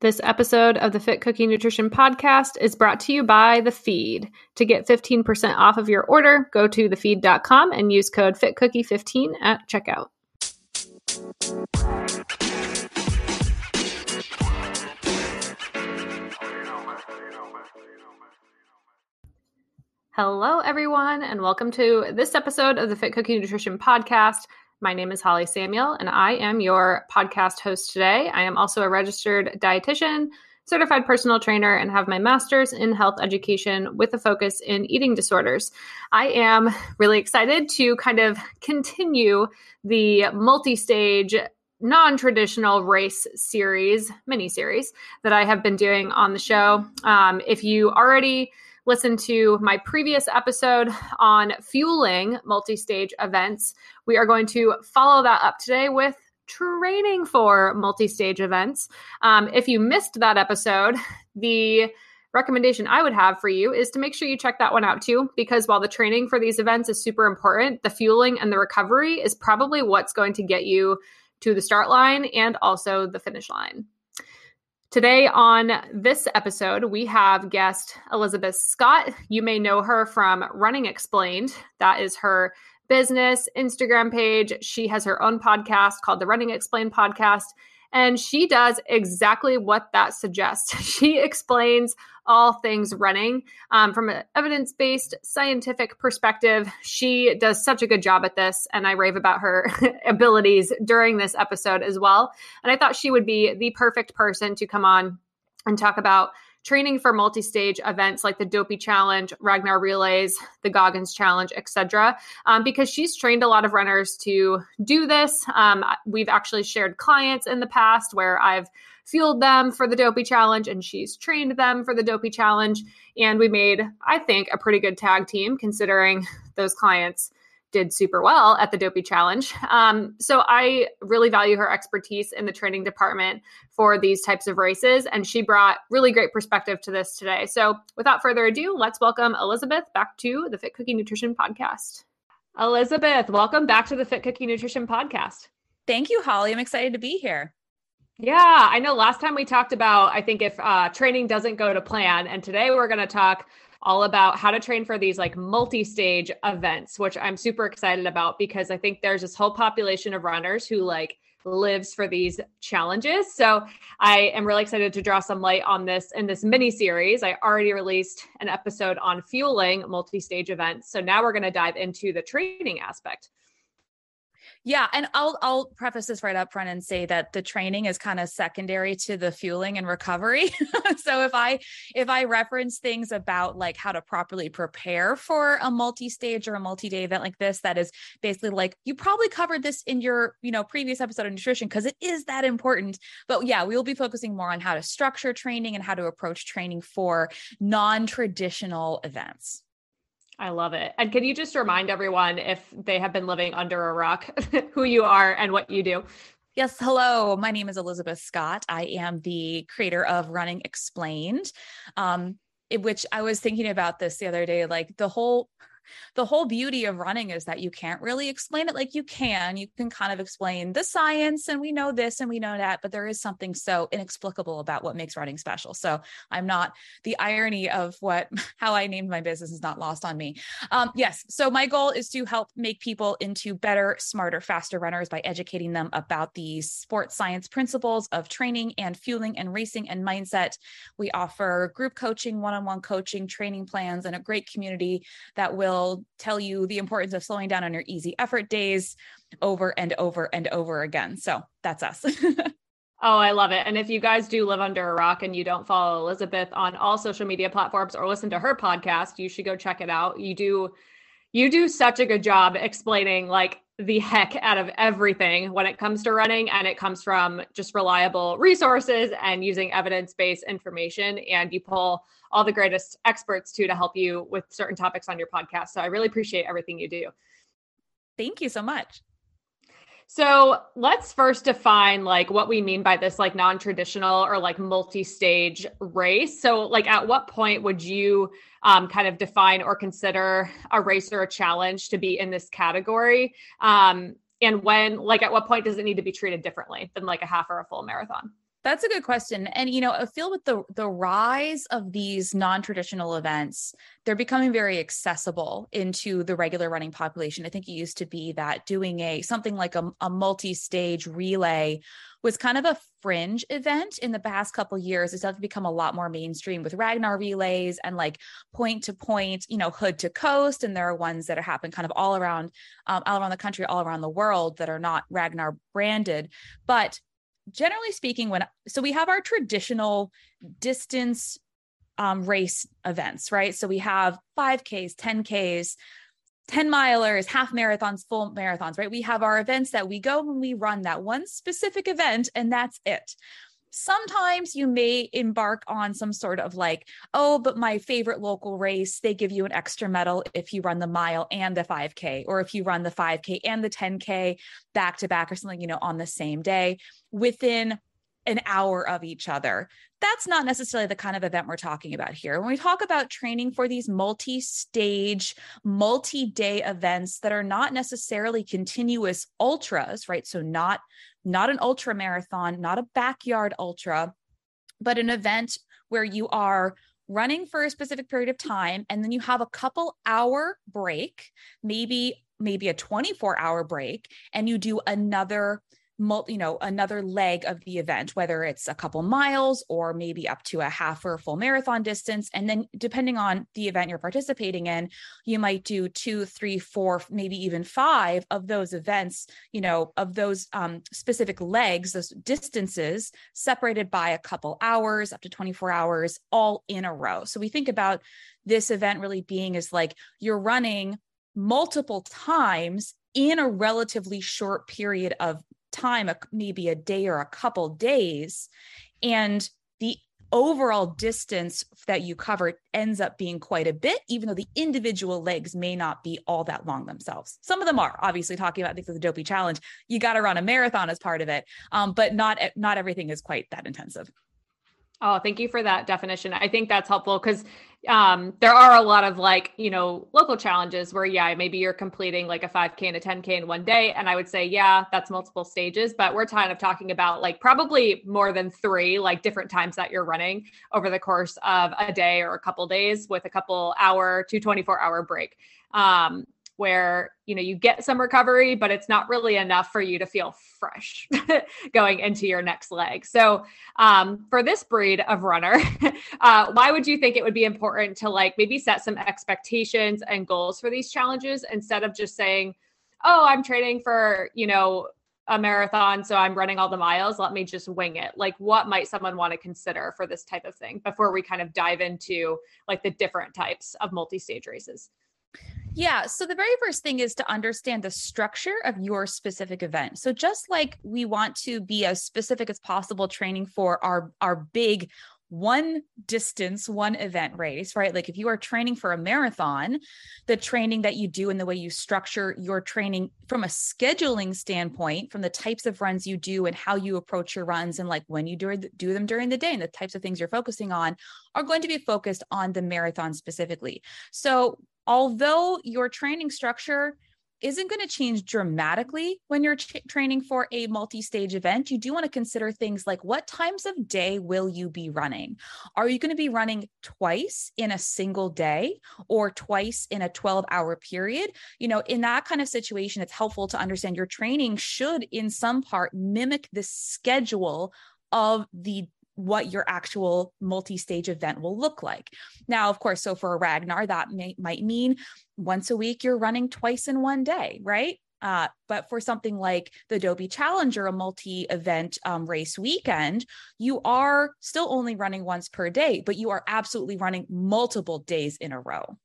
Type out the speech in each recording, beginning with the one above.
This episode of the Fit Cookie Nutrition Podcast is brought to you by The Feed. To get 15% off of your order, go to thefeed.com and use code FitCookie15 at checkout. Hello, everyone, and welcome to this episode of the Fit Cookie Nutrition Podcast. My name is Holly Samuel, and I am your podcast host today. I am also a registered dietitian, certified personal trainer, and have my master's in health education with a focus in eating disorders. I am really excited to kind of continue the multi stage non traditional race series, mini series that I have been doing on the show. Um, if you already listen to my previous episode on fueling multi stage events, we are going to follow that up today with training for multi stage events. Um, if you missed that episode, the recommendation I would have for you is to make sure you check that one out too, because while the training for these events is super important, the fueling and the recovery is probably what's going to get you to the start line and also the finish line. Today, on this episode, we have guest Elizabeth Scott. You may know her from Running Explained. That is her business Instagram page. She has her own podcast called the Running Explained Podcast. And she does exactly what that suggests. She explains all things running um, from an evidence based scientific perspective. She does such a good job at this, and I rave about her abilities during this episode as well. And I thought she would be the perfect person to come on and talk about training for multi-stage events like the Dopey Challenge, Ragnar Relays, the Goggins Challenge, etc. Um, because she's trained a lot of runners to do this. Um, we've actually shared clients in the past where I've fueled them for the Dopey Challenge and she's trained them for the Dopey Challenge. And we made, I think, a pretty good tag team considering those clients did super well at the Dopey Challenge. Um, so I really value her expertise in the training department for these types of races. And she brought really great perspective to this today. So without further ado, let's welcome Elizabeth back to the Fit Cookie Nutrition Podcast. Elizabeth, welcome back to the Fit Cookie Nutrition Podcast. Thank you, Holly. I'm excited to be here. Yeah, I know last time we talked about, I think if uh, training doesn't go to plan, and today we're going to talk all about how to train for these like multi-stage events, which I'm super excited about because I think there's this whole population of runners who like lives for these challenges. So I am really excited to draw some light on this in this mini series. I already released an episode on fueling multi-stage events. So now we're going to dive into the training aspect. Yeah, and I'll I'll preface this right up front and say that the training is kind of secondary to the fueling and recovery. so if I if I reference things about like how to properly prepare for a multi-stage or a multi-day event like this that is basically like you probably covered this in your, you know, previous episode of nutrition because it is that important. But yeah, we will be focusing more on how to structure training and how to approach training for non-traditional events. I love it. And can you just remind everyone if they have been living under a rock, who you are and what you do? Yes. Hello. My name is Elizabeth Scott. I am the creator of Running Explained, um, which I was thinking about this the other day. Like the whole the whole beauty of running is that you can't really explain it like you can. You can kind of explain the science and we know this and we know that, but there is something so inexplicable about what makes running special. So I'm not the irony of what how I named my business is not lost on me. Um, yes. So my goal is to help make people into better, smarter, faster runners by educating them about the sports science principles of training and fueling and racing and mindset. We offer group coaching, one-on-one coaching, training plans, and a great community that will will tell you the importance of slowing down on your easy effort days over and over and over again. So that's us. Oh, I love it. And if you guys do live under a rock and you don't follow Elizabeth on all social media platforms or listen to her podcast, you should go check it out. You do you do such a good job explaining like the heck out of everything when it comes to running and it comes from just reliable resources and using evidence-based information and you pull all the greatest experts too to help you with certain topics on your podcast. So I really appreciate everything you do. Thank you so much. So let's first define like what we mean by this like non-traditional or like multi-stage race. So like at what point would you um, kind of define or consider a race or a challenge to be in this category? Um, and when like at what point does it need to be treated differently than like a half or a full marathon? That's a good question. And you know, I feel with the the rise of these non-traditional events, they're becoming very accessible into the regular running population. I think it used to be that doing a something like a, a multi-stage relay was kind of a fringe event in the past couple years. It's started become a lot more mainstream with Ragnar relays and like point to point, you know, hood to coast. And there are ones that are happening kind of all around, um, all around the country, all around the world that are not Ragnar branded. But generally speaking, when so we have our traditional distance um, race events, right? So we have 5Ks, 10Ks, 10 milers, half marathons, full marathons, right? We have our events that we go when we run that one specific event, and that's it. Sometimes you may embark on some sort of like, oh, but my favorite local race, they give you an extra medal if you run the mile and the 5K, or if you run the 5K and the 10K back to back or something, you know, on the same day within an hour of each other. That's not necessarily the kind of event we're talking about here. When we talk about training for these multi stage, multi day events that are not necessarily continuous ultras, right? So, not, not an ultra marathon, not a backyard ultra, but an event where you are running for a specific period of time and then you have a couple hour break, maybe maybe a 24 hour break and you do another multi, you know, another leg of the event, whether it's a couple miles or maybe up to a half or a full marathon distance. And then depending on the event you're participating in, you might do two, three, four, maybe even five of those events, you know, of those um, specific legs, those distances separated by a couple hours, up to 24 hours, all in a row. So we think about this event really being as like you're running multiple times in a relatively short period of time, maybe a day or a couple days, and the overall distance that you cover ends up being quite a bit, even though the individual legs may not be all that long themselves. Some of them are obviously talking about things like the Dopey Challenge. You got to run a marathon as part of it, um, but not not everything is quite that intensive. Oh, thank you for that definition. I think that's helpful because um, there are a lot of like, you know, local challenges where, yeah, maybe you're completing like a 5K and a 10K in one day. And I would say, yeah, that's multiple stages, but we're kind of talking about like probably more than three, like different times that you're running over the course of a day or a couple days with a couple hour to 24 hour break. Um, where you know you get some recovery but it's not really enough for you to feel fresh going into your next leg. So um, for this breed of runner uh, why would you think it would be important to like maybe set some expectations and goals for these challenges instead of just saying oh i'm training for you know a marathon so i'm running all the miles. Let me just wing it. Like what might someone want to consider for this type of thing before we kind of dive into like the different types of multi-stage races yeah. So the very first thing is to understand the structure of your specific event. So just like we want to be as specific as possible training for our our big one distance, one event race, right? Like if you are training for a marathon, the training that you do and the way you structure your training from a scheduling standpoint, from the types of runs you do and how you approach your runs and like when you do, do them during the day and the types of things you're focusing on are going to be focused on the marathon specifically. So although your training structure isn't going to change dramatically when you're tra- training for a multi-stage event you do want to consider things like what times of day will you be running? Are you going to be running twice in a single day or twice in a 12 hour period? You know in that kind of situation it's helpful to understand your training should in some part mimic the schedule of the what your actual multi-stage event will look like. Now, of course, so for a Ragnar, that may, might mean once a week you're running twice in one day, right? Uh, but for something like the Dopey Challenger, a multi-event um, race weekend, you are still only running once per day, but you are absolutely running multiple days in a row.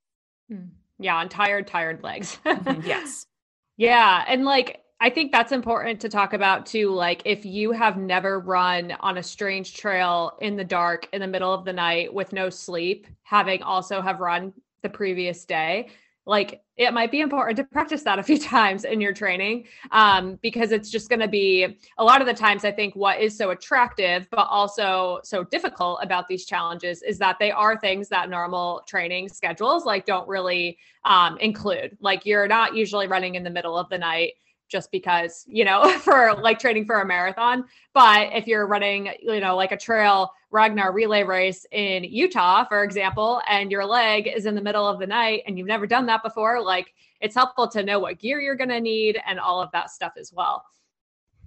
Hmm. Yeah, on tired, tired legs. mm-hmm, yes. Yeah, and like I think that's important to talk about too. Like, if you have never run on a strange trail in the dark in the middle of the night with no sleep, having also have run the previous day, like it might be important to practice that a few times in your training um, because it's just going to be a lot of the times i think what is so attractive but also so difficult about these challenges is that they are things that normal training schedules like don't really um, include like you're not usually running in the middle of the night just because, you know, for like training for a marathon. But if you're running, you know, like a trail Ragnar relay race in Utah, for example, and your leg is in the middle of the night and you've never done that before, like it's helpful to know what gear you're going to need and all of that stuff as well.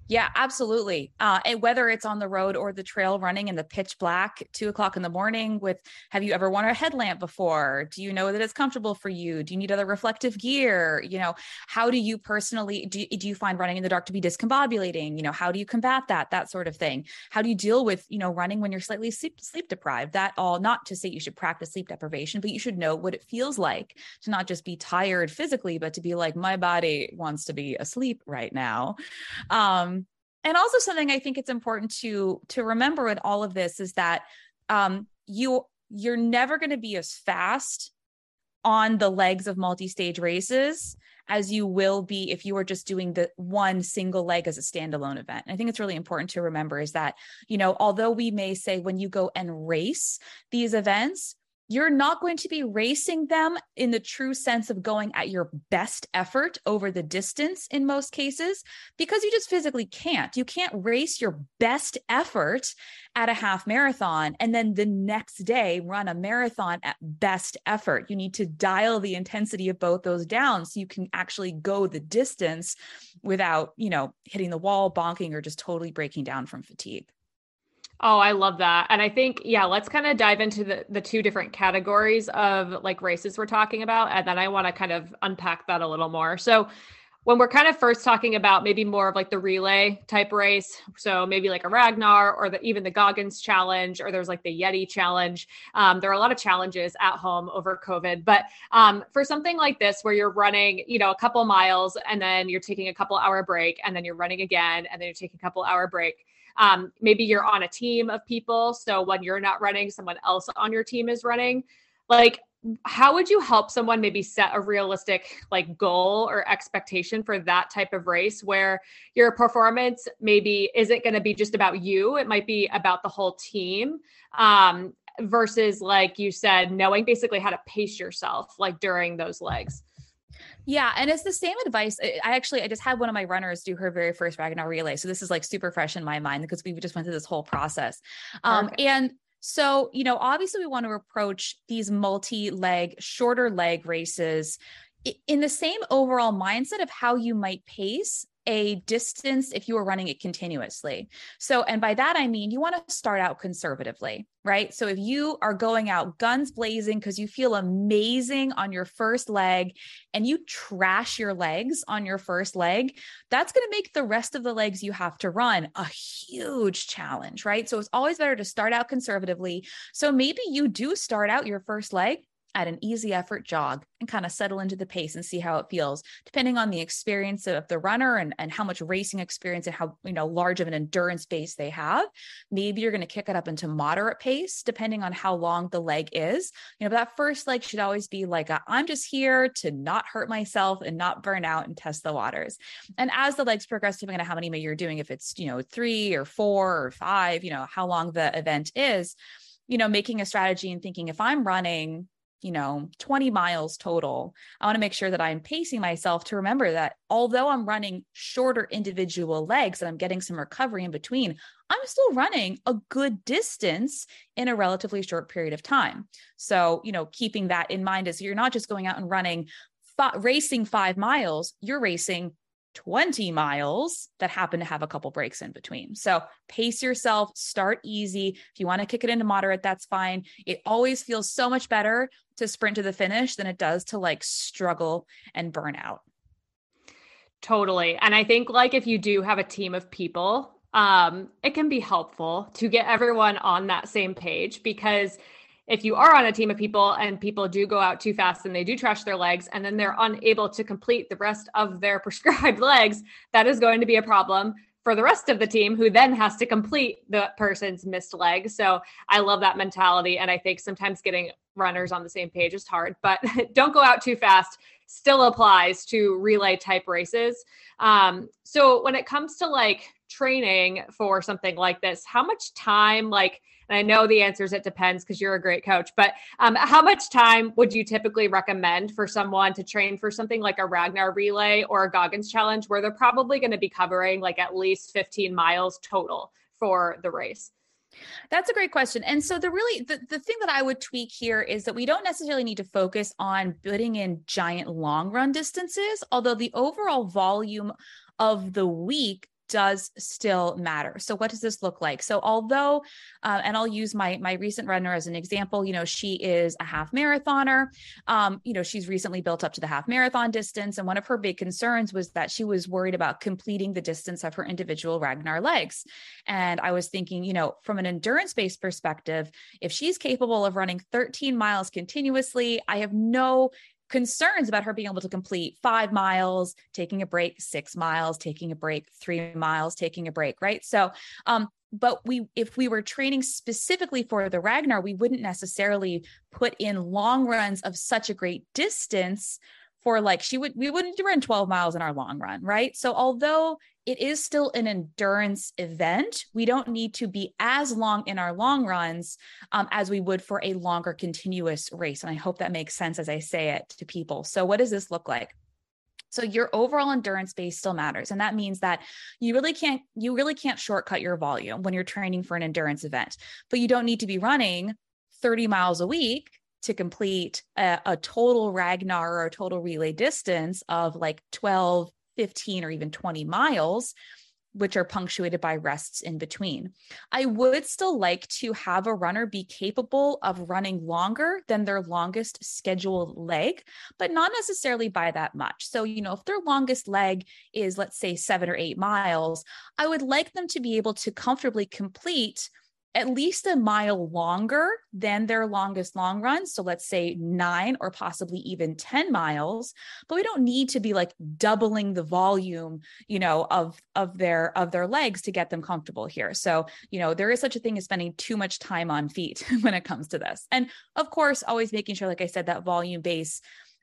Yeah, absolutely. Uh, and whether it's on the road or the trail running in the pitch black, two o'clock in the morning with, have you ever worn a headlamp before? Do you know that it's comfortable for you? Do you need other reflective gear? You know, how do you personally, do, do you find running in the dark to be discombobulating? You know, how do you combat that? That sort of thing. How do you deal with, you know, running when you're slightly sleep, sleep deprived? That all, not to say you should practice sleep deprivation, but you should know what it feels like to not just be tired physically, but to be like, my body wants to be asleep right now. Um, and also something I think it's important to to remember in all of this is that um, you you're never going to be as fast on the legs of multi-stage races as you will be if you are just doing the one single leg as a standalone event. And I think it's really important to remember is that, you know, although we may say when you go and race these events, you're not going to be racing them in the true sense of going at your best effort over the distance in most cases because you just physically can't. You can't race your best effort at a half marathon and then the next day run a marathon at best effort. You need to dial the intensity of both those down so you can actually go the distance without, you know, hitting the wall, bonking, or just totally breaking down from fatigue. Oh, I love that. And I think, yeah, let's kind of dive into the, the two different categories of like races we're talking about. And then I want to kind of unpack that a little more. So, when we're kind of first talking about maybe more of like the relay type race, so maybe like a Ragnar or the, even the Goggins challenge, or there's like the Yeti challenge. Um, there are a lot of challenges at home over COVID, but um, for something like this, where you're running, you know, a couple miles and then you're taking a couple hour break, and then you're running again, and then you're taking a couple hour break um, maybe you're on a team of people. So when you're not running, someone else on your team is running. Like, how would you help someone maybe set a realistic like goal or expectation for that type of race where your performance maybe isn't going to be just about you it might be about the whole team um, versus like you said knowing basically how to pace yourself like during those legs yeah, and it's the same advice. I actually I just had one of my runners do her very first Ragnar relay, so this is like super fresh in my mind because we just went through this whole process. Um, and so, you know, obviously we want to approach these multi-leg, shorter leg races in the same overall mindset of how you might pace a distance if you are running it continuously. So, and by that I mean you want to start out conservatively, right? So, if you are going out guns blazing because you feel amazing on your first leg and you trash your legs on your first leg, that's going to make the rest of the legs you have to run a huge challenge, right? So, it's always better to start out conservatively. So, maybe you do start out your first leg at an easy effort jog and kind of settle into the pace and see how it feels depending on the experience of the runner and, and how much racing experience and how you know large of an endurance base they have. Maybe you're going to kick it up into moderate pace depending on how long the leg is. You know that first leg should always be like i am just here to not hurt myself and not burn out and test the waters. And as the legs progress depending on how many you're doing if it's you know three or four or five you know how long the event is you know making a strategy and thinking if i'm running you know 20 miles total i want to make sure that i'm pacing myself to remember that although i'm running shorter individual legs and i'm getting some recovery in between i'm still running a good distance in a relatively short period of time. So you know keeping that in mind is you're not just going out and running racing 5 miles you're racing 20 miles that happen to have a couple breaks in between. So pace yourself, start easy. If you want to kick it into moderate, that's fine. It always feels so much better to sprint to the finish than it does to like struggle and burn out. Totally. And I think like if you do have a team of people, um, it can be helpful to get everyone on that same page because if you are on a team of people and people do go out too fast and they do trash their legs and then they're unable to complete the rest of their prescribed legs, that is going to be a problem for the rest of the team who then has to complete the person's missed leg. So I love that mentality. And I think sometimes getting runners on the same page is hard, but don't go out too fast still applies to relay type races. Um, so when it comes to like training for something like this, how much time, like, And I know the answer is it depends because you're a great coach. But um, how much time would you typically recommend for someone to train for something like a Ragnar relay or a Goggins challenge, where they're probably going to be covering like at least 15 miles total for the race? That's a great question. And so the really the, the thing that I would tweak here is that we don't necessarily need to focus on putting in giant long run distances, although the overall volume of the week does still matter. So what does this look like? So although, uh, and I'll use my my recent runner as an example. You know, she is a half marathoner. Um, you know, she's recently built up to the half marathon distance, and one of her big concerns was that she was worried about completing the distance of her individual Ragnar legs. And I was thinking, you know, from an endurance based perspective, if she's capable of running 13 miles continuously, I have no concerns about her being able to complete five miles, taking a break, six miles, taking a break, three miles, taking a break, right? So, um, but we if we were training specifically for the Ragnar, we wouldn't necessarily put in long runs of such a great distance for like she would we wouldn't run 12 miles in our long run right so although it is still an endurance event. We don't need to be as long in our long runs um, as we would for a longer continuous race. And i hope that makes sense as i say it to people. So what does this look like? So your overall endurance base still matters. And that means that you really can't you really can't shortcut your volume when you're training for an endurance event. But you don't need to be running 30 miles a week to complete a, a total Ragnar or a total relay distance of like 12, 15, or even 20 miles which are punctuated by rests in between. I would still like to have a runner be capable of running longer than their longest scheduled leg, but not necessarily by that much. So, you know, if their longest leg is, let's say, seven or eight miles, I would like them to be able to comfortably complete at least a mile longer than their longest long run. So let's say nine or possibly even 10 miles, but we don't need to be like doubling the volume, you know, of, of their, of their legs to get them comfortable here. So, you know, there is such a thing as spending too much time on feet when it comes to this. And of course, always making sure, like I said, that volume base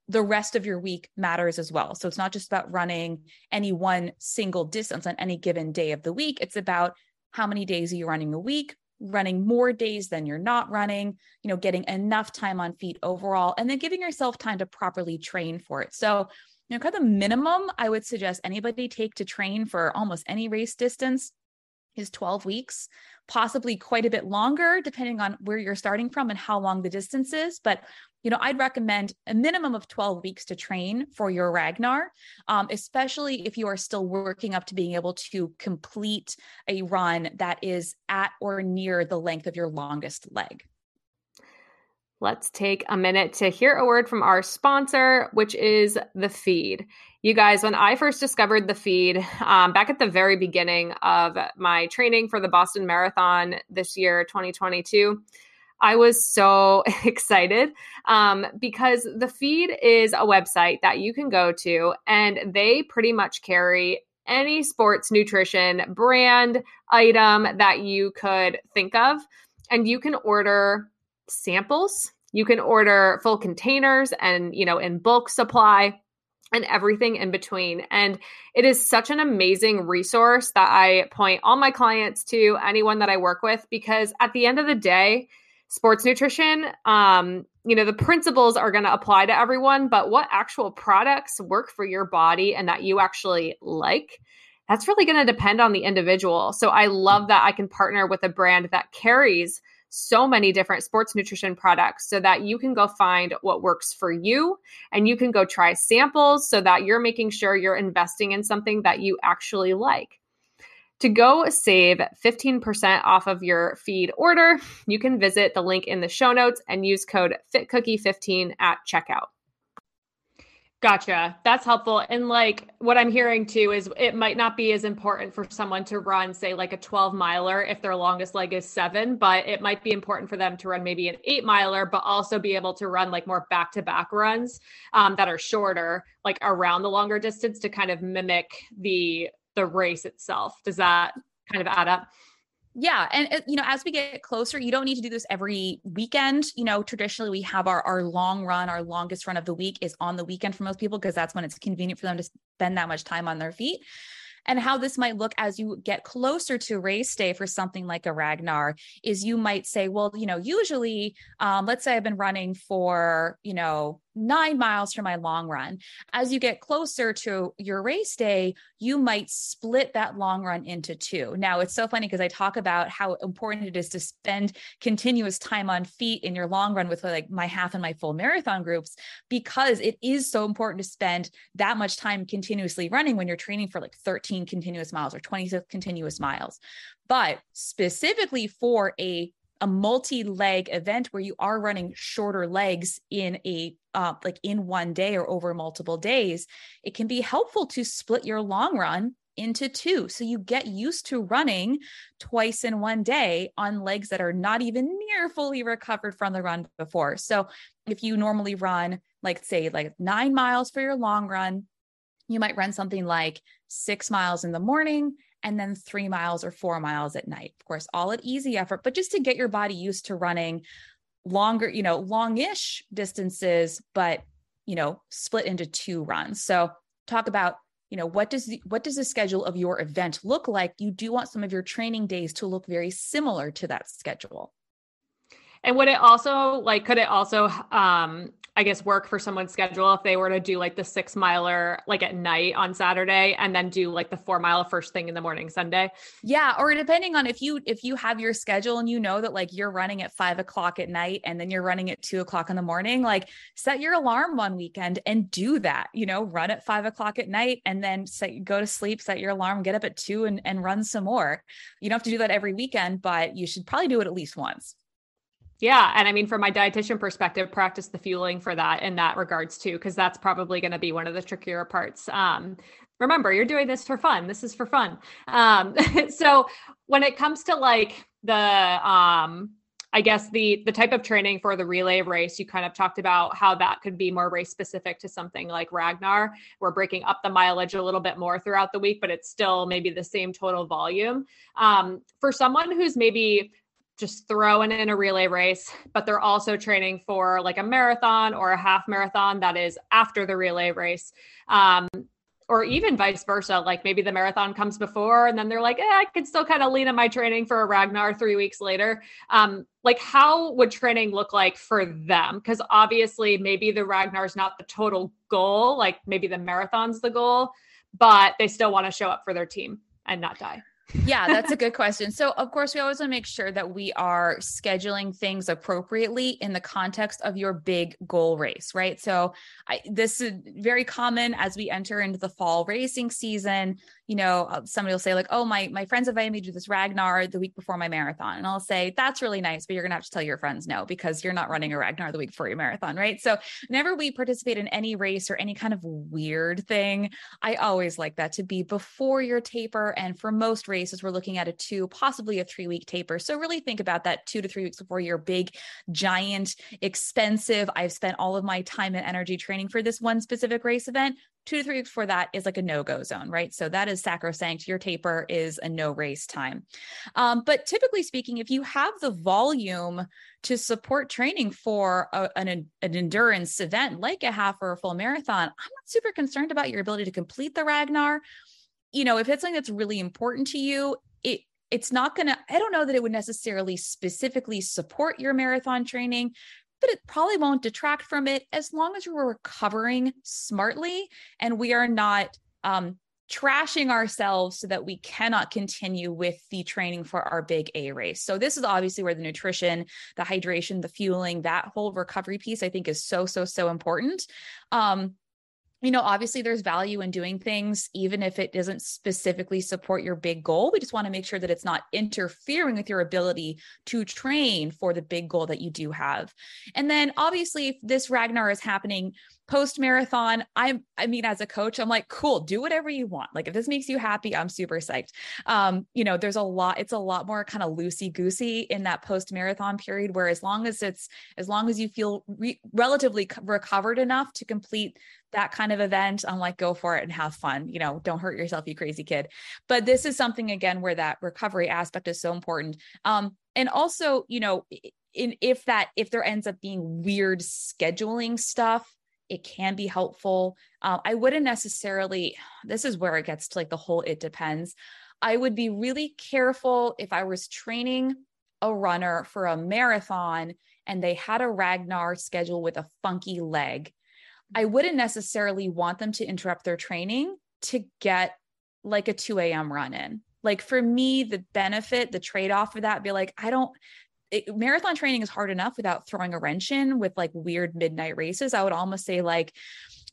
the rest of your week matters as well. So it's not just about running any one single distance on any given day of the week. It's about how many days are you running a week? Running more days than you're not running, you know, getting enough time on feet overall, and then giving yourself time to properly train for it. So, you know, kind of the minimum I would suggest anybody take to train for almost any race distance is 12 weeks, possibly quite a bit longer, depending on where you're starting from and how long the distance is. But you know, I'd recommend a minimum of 12 weeks to train for your Ragnar, um, especially if you are still working up to being able to complete a run that is at or near the length of your longest leg. Let's take a minute to hear a word from our sponsor, which is the feed. You guys, when I first discovered the feed um, back at the very beginning of my training for the Boston Marathon this year, 2022, I was so excited um, because the feed is a website that you can go to, and they pretty much carry any sports nutrition brand item that you could think of. And you can order samples, you can order full containers and, you know, in bulk supply and everything in between. And it is such an amazing resource that I point all my clients to, anyone that I work with, because at the end of the day, sports nutrition um you know the principles are going to apply to everyone but what actual products work for your body and that you actually like that's really going to depend on the individual so i love that i can partner with a brand that carries so many different sports nutrition products so that you can go find what works for you and you can go try samples so that you're making sure you're investing in something that you actually like to go save 15% off of your feed order, you can visit the link in the show notes and use code FitCookie15 at checkout. Gotcha. That's helpful. And like what I'm hearing too is it might not be as important for someone to run, say, like a 12 miler if their longest leg is seven, but it might be important for them to run maybe an eight miler, but also be able to run like more back to back runs um, that are shorter, like around the longer distance to kind of mimic the the race itself. Does that kind of add up? Yeah. And, uh, you know, as we get closer, you don't need to do this every weekend. You know, traditionally we have our, our long run, our longest run of the week is on the weekend for most people because that's when it's convenient for them to spend that much time on their feet. And how this might look as you get closer to race day for something like a Ragnar is you might say, well, you know, usually, um, let's say I've been running for, you know, nine miles for my long run. As you get closer to your race day, you might split that long run into two. Now, it's so funny because I talk about how important it is to spend continuous time on feet in your long run with like my half and my full marathon groups, because it is so important to spend that much time continuously running when you're training for like 13 continuous miles or 20 continuous miles. But specifically for a a multi-leg event where you are running shorter legs in a uh, like in one day or over multiple days it can be helpful to split your long run into two. So you get used to running twice in one day on legs that are not even near fully recovered from the run before. So if you normally run like say like nine miles for your long run you might run something like six miles in the morning and then three miles or four miles at night. Of course, all at easy effort, but just to get your body used to running longer, you know, longish distances, but you know, split into two runs. So talk about you know what does the, what does the schedule of your event look like you do want some of your training days to look very similar to that schedule and would it also like could it also um I guess work for someone's schedule if they were to do like the six miler like at night on Saturday and then do like the four mile first thing in the morning Sunday. Yeah. Or depending on if you if you have your schedule and you know that like you're running at five o'clock at night and then you're running at two o'clock in the morning, like set your alarm one weekend and do that. You know, run at five o'clock at night and then set go to sleep, set your alarm, get up at two and, and run some more. You don't have to do that every weekend, but you should probably do it at least once. Yeah. And I mean, from my dietitian perspective, practice the fueling for that in that regards too, because that's probably going to be one of the trickier parts. Um, remember, you're doing this for fun. This is for fun. Um, so when it comes to like the, um, I guess the the type of training for the relay race, you kind of talked about how that could be more race specific to something like Ragnar. We're breaking up the mileage a little bit more throughout the week, but it's still maybe the same total volume. Um, for someone who's maybe just throwing in a relay race, but they're also training for like a marathon or a half marathon that is after the relay race. Um, or even vice versa. Like maybe the marathon comes before, and then they're like, eh, I could still kind of lean on my training for a Ragnar three weeks later. Um, like, how would training look like for them? Because obviously, maybe the Ragnar is not the total goal, like maybe the marathon's the goal, but they still want to show up for their team and not die yeah, that's a good question. So, of course, we always want to make sure that we are scheduling things appropriately in the context of your big goal race, right? So, I, this is very common as we enter into the fall racing season you know, uh, somebody will say like, "Oh, my my friends invited me to this Ragnar the week before my marathon," and I'll say, "That's really nice, but you're gonna have to tell your friends no because you're not running a Ragnar the week before your marathon, right?" So, whenever we participate in any race or any kind of weird thing, I always like that to be before your taper. And for most races, we're looking at a two, possibly a three week taper. So, really think about that two to three weeks before your big, giant, expensive. I've spent all of my time and energy training for this one specific race event two to three weeks before that is like a no-go zone, right? So that is sacrosanct. Your taper is a no race time. Um, but typically speaking, if you have the volume to support training for a, an, an endurance event like a half or a full marathon, I'm not super concerned about your ability to complete the Ragnar. You know, if it's something that's really important to you, it it's not going to i don't know that it would necessarily specifically support your marathon training but it probably won't detract from it as long as we're recovering smartly and we are not um, trashing ourselves so that we cannot continue with the training for our big A race. So this is obviously where the nutrition, the hydration, the fueling, that whole recovery piece I think is so so so important. Um you know, obviously there's value in doing things, even if it doesn't specifically support your big goal. We just want to make sure that it's not interfering with your ability to train for the big goal that you do have. And then obviously, if this Ragnar is happening post marathon, I'm, I mean, as a coach, I'm like, cool, do whatever you want. Like, if this makes you happy, I'm super psyched. Um, you know, there's a lot, it's a lot more kind of loosey goosey in that post marathon period, where as long as it's, as long as you feel re- relatively recovered enough to complete that kind of event, I'm like, go for it and have fun. You know, don't hurt yourself, you crazy kid. But this is something again where that recovery aspect is so important. Um, and also, you know, in if that if there ends up being weird scheduling stuff It can be helpful. Um, I wouldn't necessarily, this is where it gets to like the whole it depends. I would be really careful if I was training a runner for a marathon and they had a Ragnar schedule with a funky leg. I wouldn't necessarily want them to interrupt their training to get like a 2 a.m. run in. Like for me, the benefit, the trade off for that, be like, I don't, it, marathon training is hard enough without throwing a wrench in with like weird midnight races. I would almost say, like,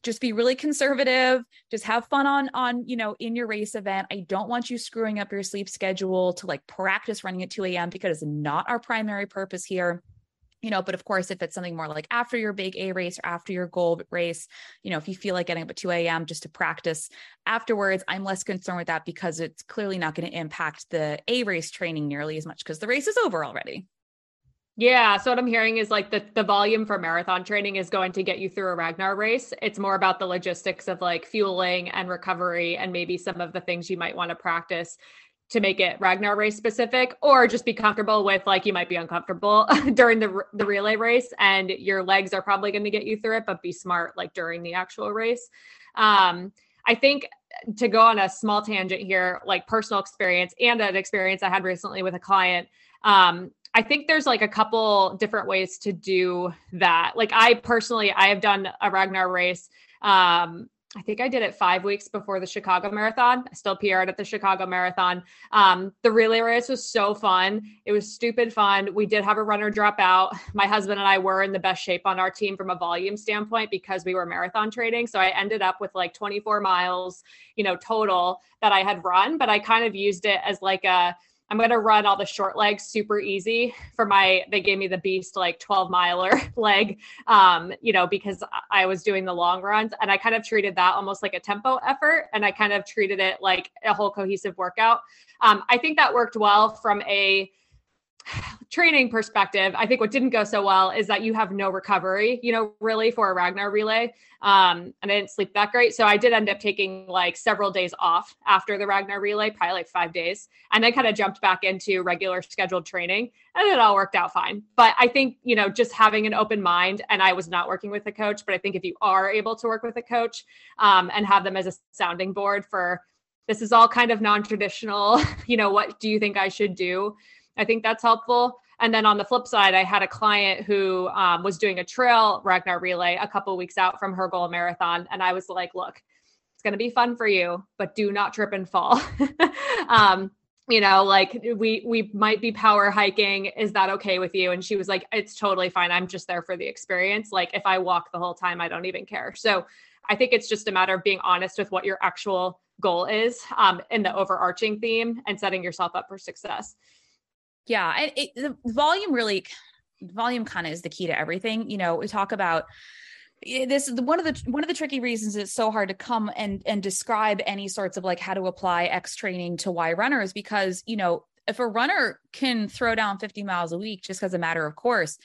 just be really conservative just have fun on on you know in your race event i don't want you screwing up your sleep schedule to like practice running at 2 a.m because it's not our primary purpose here you know but of course if it's something more like after your big a race or after your goal race you know if you feel like getting up at 2 a.m just to practice afterwards i'm less concerned with that because it's clearly not going to impact the a race training nearly as much because the race is over already yeah. So what I'm hearing is like the the volume for marathon training is going to get you through a Ragnar race. It's more about the logistics of like fueling and recovery and maybe some of the things you might want to practice to make it Ragnar race specific or just be comfortable with like you might be uncomfortable during the the relay race and your legs are probably going to get you through it but be smart like during the actual race. Um I think to go on a small tangent here like personal experience and an experience I had recently with a client um I think there's like a couple different ways to do that. Like I personally I have done a Ragnar race um I think I did it five weeks before the Chicago Marathon. I still PR'd at the Chicago Marathon. Um, the relay race was so fun. It was stupid fun. We did have a runner drop out. My husband and I were in the best shape on our team from a volume standpoint because we were marathon trading. So I ended up with like 24 miles, you know, total that I had run, but I kind of used it as like a I'm going to run all the short legs super easy for my, they gave me the beast like 12 miler leg, um, you know, because I was doing the long runs and I kind of treated that almost like a tempo effort. And I kind of treated it like a whole cohesive workout. Um, I think that worked well from a, training perspective, I think what didn't go so well is that you have no recovery, you know, really for a Ragnar relay. Um, and I didn't sleep that great. So I did end up taking like several days off after the Ragnar relay, probably like five days, and then kind of jumped back into regular scheduled training and it all worked out fine. But I think, you know, just having an open mind, and I was not working with a coach, but I think if you are able to work with a coach um, and have them as a sounding board for this is all kind of non-traditional, you know, what do you think I should do? I think that's helpful. And then on the flip side, I had a client who um, was doing a trail Ragnar relay a couple weeks out from her goal marathon. And I was like, look, it's going to be fun for you, but do not trip and fall. um, you know, like we we might be power hiking. Is that okay with you? And she was like, it's totally fine. I'm just there for the experience. Like if I walk the whole time, I don't even care. So I think it's just a matter of being honest with what your actual goal is um, in the overarching theme and setting yourself up for success. Yeah, and it, the volume really, volume kind of is the key to everything. You know, we talk about eh, this is one of the one of the tricky reasons it's so hard to come and and describe any sorts of like how to apply X training to Y runners because you know if a runner can throw down 50 miles a week just as a matter of course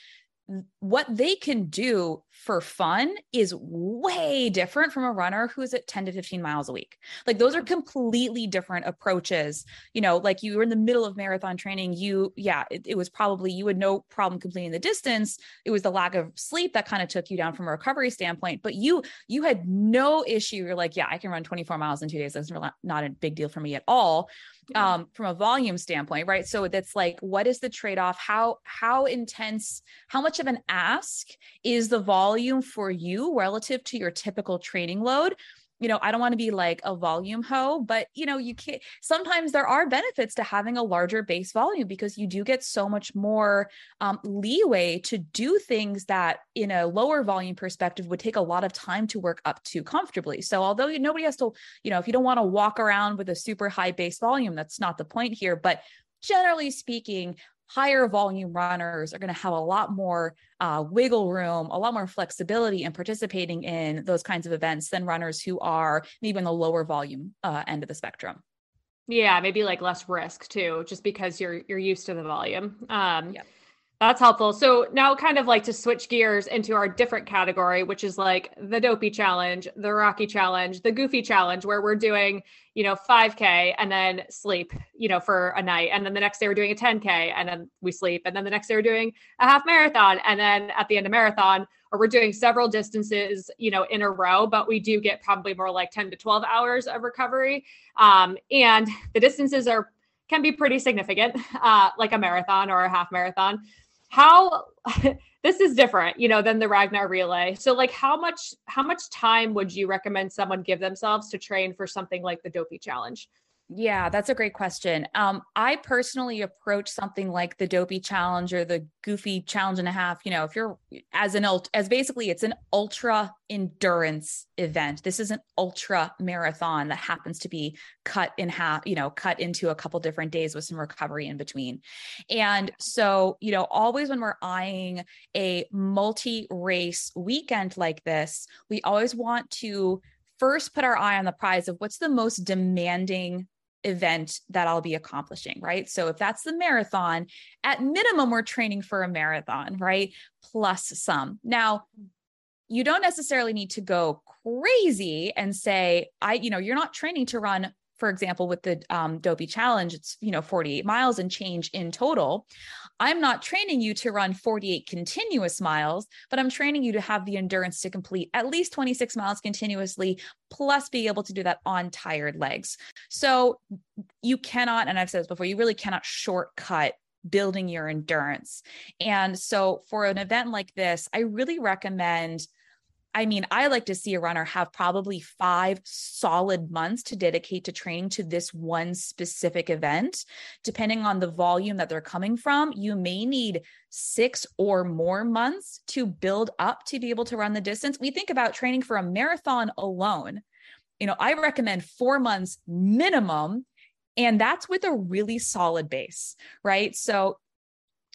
what they can do for fun is way different from a runner who's at 10 to 15 miles a week. Like those are completely different approaches. You know, like you were in the middle of marathon training, you, yeah, it, it was probably, you had no problem completing the distance. It was the lack of sleep that kind of took you down from a recovery standpoint, but you, you had no issue. You're like, yeah, I can run 24 miles in two days. That's not a big deal for me at all um, from a volume standpoint, right? So that's like, what is the trade off? How how intense? How much of an ask is the volume for you relative to your typical training load? you know, I don't want to be like a volume hoe, but you know, you can't sometimes there are benefits to having a larger base volume because you do get so much more um, leeway to do things that in a lower volume perspective would take a lot of time to work up to comfortably. So although nobody has to, you know, if you don't want to walk around with a super high base volume, that's not the point here, but generally speaking, higher volume runners are going to have a lot more uh, wiggle room, a lot more flexibility in participating in those kinds of events than runners who are maybe in the lower volume uh, end of the spectrum. Yeah, maybe like less risk too, just because you're you're used to the volume. Um, That's helpful. So now kind of like to switch gears into our different category, which is like the dopey challenge, the rocky challenge, the goofy challenge, where we're doing, you know, 5K and then sleep, you know, for a night. And then the next day we're doing a 10K and then we sleep. And then the next day we're doing a half marathon. And then at the end of marathon, or we're doing several distances, you know, in a row, but we do get probably more like 10 to 12 hours of recovery. Um, and the distances are can be pretty significant, uh, like a marathon or a half marathon how this is different you know than the ragnar relay. So like how much how much time would you recommend someone give themselves to train for something like the dopey challenge yeah, that's a great question. Um, I personally approach something like the dopey challenge or the goofy challenge and a half. You know, if you're as an ult as basically it's an ultra endurance event. This is an ultra marathon that happens to be cut in half, you know, cut into a couple different days with some recovery in between. And so, you know, always when we're eyeing a multi-race weekend like this, we always want to first put our eye on the prize of what's the most demanding event that I'll be accomplishing, right? So if that's the marathon, at minimum, we're training for a marathon, right? Plus some. Now, you don't necessarily need to go crazy and say, I, you know, you're not training to run for example, with the um, Dopey Challenge, it's you know 48 miles and change in total. I'm not training you to run 48 continuous miles, but I'm training you to have the endurance to complete at least 26 miles continuously, plus be able to do that on tired legs. So you cannot, and I've said this before, you really cannot shortcut building your endurance. And so for an event like this, I really recommend I mean, I like to see a runner have probably five solid months to dedicate to training to this one specific event. Depending on the volume that they're coming from, you may need six or more months to build up to be able to run the distance. We think about training for a marathon alone. You know, I recommend four months minimum and that's with a really solid base, right? So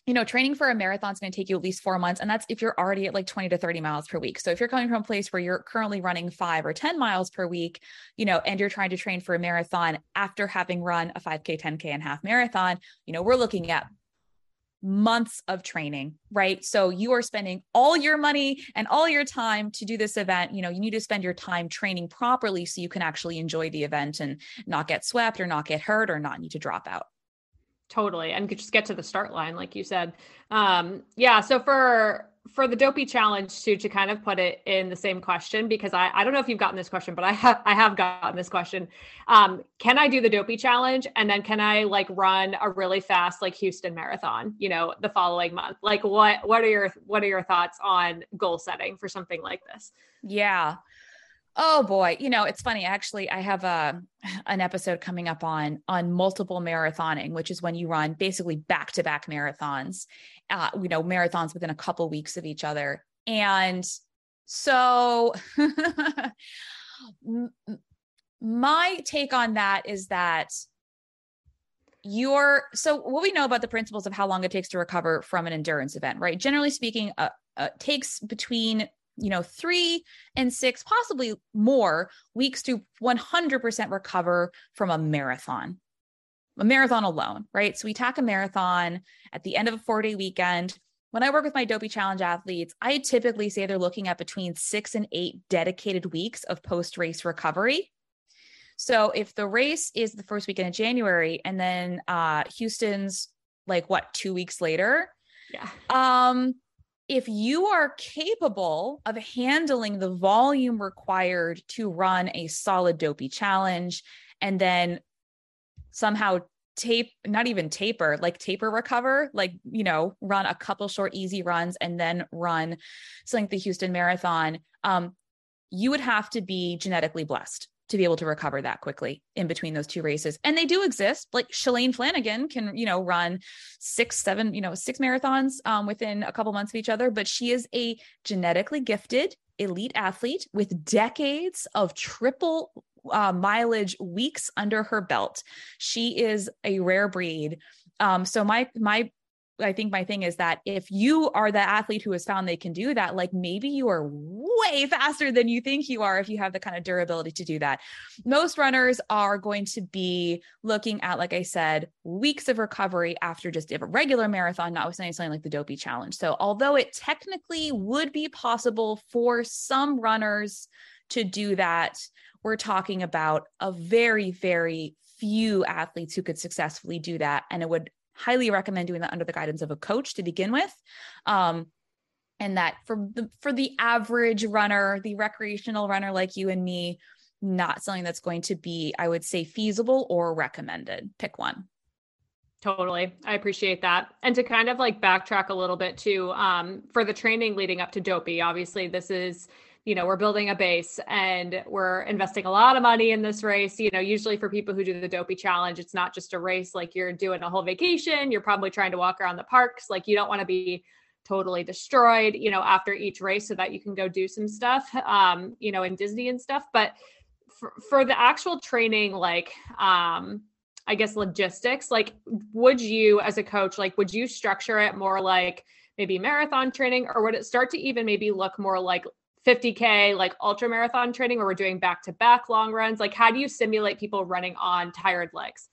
you know, training for a marathon is going to take you at least four months. And that's if you're already at like 20 to 30 miles per week. So if you're coming from a place where you're currently running five or 10 miles per week, you know, and you're trying to train for a marathon after having run a 5K, 10K, and half marathon, you know, we're looking at months of training, right? So you are spending all your money and all your time to do this event. You know, you need to spend your time training properly so you can actually enjoy the event and not get swept or not get hurt or not need to drop out totally and just get to the start line like you said. Um yeah so for for the dopey challenge too to kind of put it in the same question because i i don't know if you've gotten this question but i have i have gotten this question. Um can i do the dopey challenge and then can i like run a really fast like houston marathon you know the following month? Like what what are your what are your thoughts on goal setting for something like this? Yeah Oh boy, you know, it's funny actually I have a an episode coming up on on multiple marathoning, which is when you run basically back-to-back marathons. Uh, you know, marathons within a couple weeks of each other. And so my take on that is that you're so what we know about the principles of how long it takes to recover from an endurance event, right? Generally speaking, uh, uh, takes between you know, three and six, possibly more weeks to 100% recover from a marathon, a marathon alone, right? So we tack a marathon at the end of a four day weekend. When I work with my Dopey Challenge athletes, I typically say they're looking at between six and eight dedicated weeks of post race recovery. So if the race is the first weekend of January and then uh, Houston's like what, two weeks later? Yeah. Um, if you are capable of handling the volume required to run a solid dopey challenge and then somehow tape not even taper like taper recover like you know run a couple short easy runs and then run something like the houston marathon um you would have to be genetically blessed to be able to recover that quickly in between those two races. And they do exist. Like Shalane Flanagan can, you know, run six, seven, you know, six marathons um, within a couple months of each other, but she is a genetically gifted elite athlete with decades of triple uh, mileage weeks under her belt. She is a rare breed. Um, so my my I think my thing is that if you are the athlete who has found they can do that, like maybe you are way faster than you think you are if you have the kind of durability to do that. Most runners are going to be looking at, like I said, weeks of recovery after just a regular marathon, notwithstanding something like the Dopey Challenge. So, although it technically would be possible for some runners to do that, we're talking about a very, very few athletes who could successfully do that. And it would highly recommend doing that under the guidance of a coach to begin with. Um, and that for the for the average runner, the recreational runner like you and me, not something that's going to be, I would say, feasible or recommended. Pick one. Totally. I appreciate that. And to kind of like backtrack a little bit too, um, for the training leading up to Dopey, obviously this is you know, we're building a base and we're investing a lot of money in this race. You know, usually for people who do the Dopey Challenge, it's not just a race like you're doing a whole vacation. You're probably trying to walk around the parks. Like you don't want to be totally destroyed, you know, after each race so that you can go do some stuff, um, you know, in Disney and stuff. But for, for the actual training, like, um, I guess logistics, like, would you as a coach, like, would you structure it more like, maybe marathon training or would it start to even maybe look more like 50k like ultra marathon training where we're doing back to back long runs like how do you simulate people running on tired legs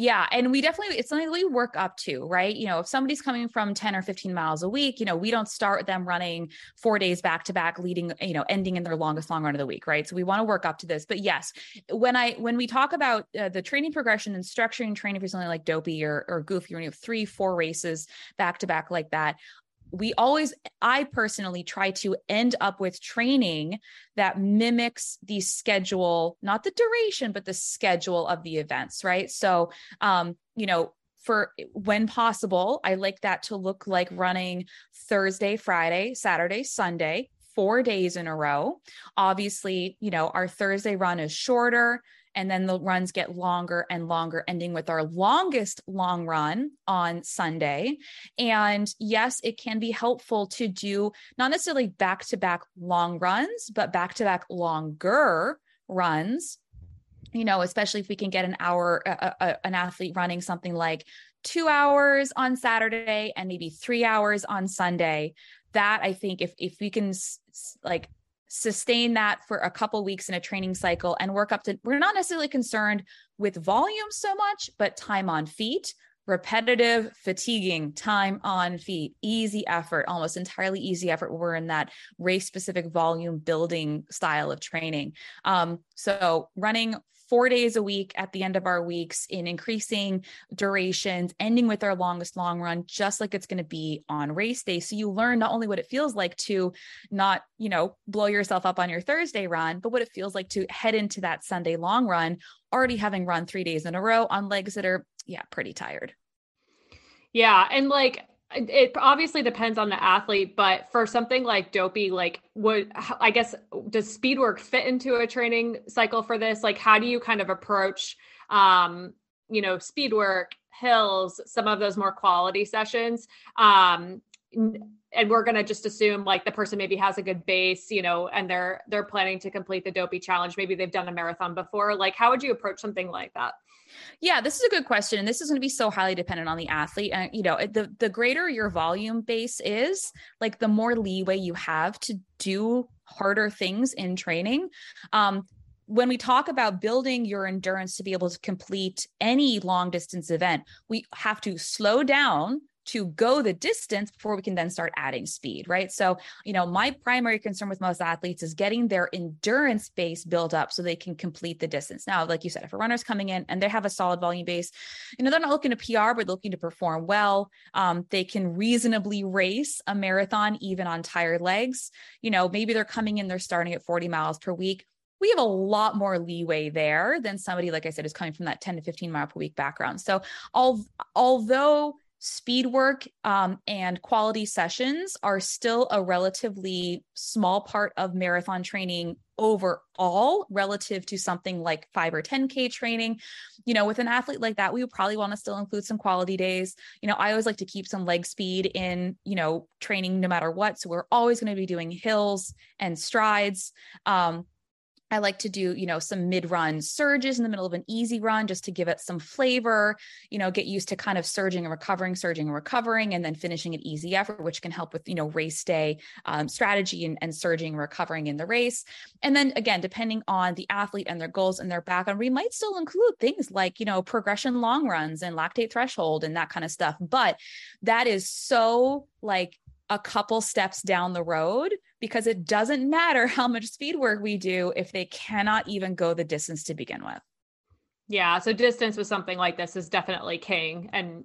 yeah. And we definitely, it's something we work up to, right? You know, if somebody's coming from 10 or 15 miles a week, you know, we don't start them running four days back to back, leading, you know, ending in their longest long run of the week, right? So we want to work up to this. But yes, when I, when we talk about uh, the training progression and structuring training for something like Dopey or, or Goofy, when you have three, four races back to back like that, we always i personally try to end up with training that mimics the schedule not the duration but the schedule of the events right? So um you know for when possible i like that to look like running thursday friday saturday sunday four days in a row. Obviously you know our thursday run is shorter and then the runs get longer and longer, ending with our longest long run on Sunday. And yes, it can be helpful to do not necessarily back to back long runs, but back to back longer runs. You know, especially if we can get an hour, a, a, an athlete running something like two hours on Saturday and maybe three hours on Sunday. That I think if if we can like sustain that for a couple weeks in a training cycle and work up to we're not necessarily concerned with volume so much but time on feet repetitive fatiguing time on feet easy effort almost entirely easy effort we're in that race specific volume building style of training. Um, so running four days a week at the end of our weeks in increasing durations, ending with our longest long run, just like it's going to be on race day. So you learn not only what it feels like to not, you know, blow yourself up on your Thursday run, but what it feels like to head into that Sunday long run, already having run three days in a row on legs that are, yeah, pretty tired. Yeah. And like, it obviously depends on the athlete, but for something like dopey, like what I guess does speed work fit into a training cycle for this? Like, how do you kind of approach, um, you know, speed work, hills, some of those more quality sessions? Um, and we're going to just assume like the person maybe has a good base you know and they're they're planning to complete the dopey challenge maybe they've done a marathon before like how would you approach something like that yeah, this is a good question, and this is going to be so highly dependent on the athlete. And you know, the the greater your volume base is, like the more leeway you have to do harder things in training. Um, when we talk about building your endurance to be able to complete any long distance event, we have to slow down to go the distance before we can then start adding speed, right? So, you know, my primary concern with most athletes is getting their endurance base built up so they can complete the distance. Now, like you said, if a runner's coming in and they have a solid volume base, you know, they're not looking to PR, but they're looking to perform well. Um, they can reasonably race a marathon even on tired legs. You know, maybe they're coming in, they're starting at 40 miles per week we have a lot more leeway there than somebody like i said is coming from that 10 to 15 mile per week background so al- although speed work um, and quality sessions are still a relatively small part of marathon training overall relative to something like 5 or 10k training. You know with an athlete like that we would probably want to still include some quality days. You know i always like to keep some leg speed in you know training no matter what so we're always going to be doing hills and strides. Um, I like to do, you know, some mid-run surges in the middle of an easy run just to give it some flavor, you know, get used to kind of surging and recovering, surging and recovering, and then finishing an easy effort, which can help with, you know, race day um, strategy and, and surging and recovering in the race. And then again, depending on the athlete and their goals and their background, we might still include things like, you know, progression long runs and lactate threshold and that kind of stuff. But that is so like a couple steps down the road because it doesn't matter how much speed work we do if they cannot even go the distance to begin with. Yeah, so distance with something like this is definitely king and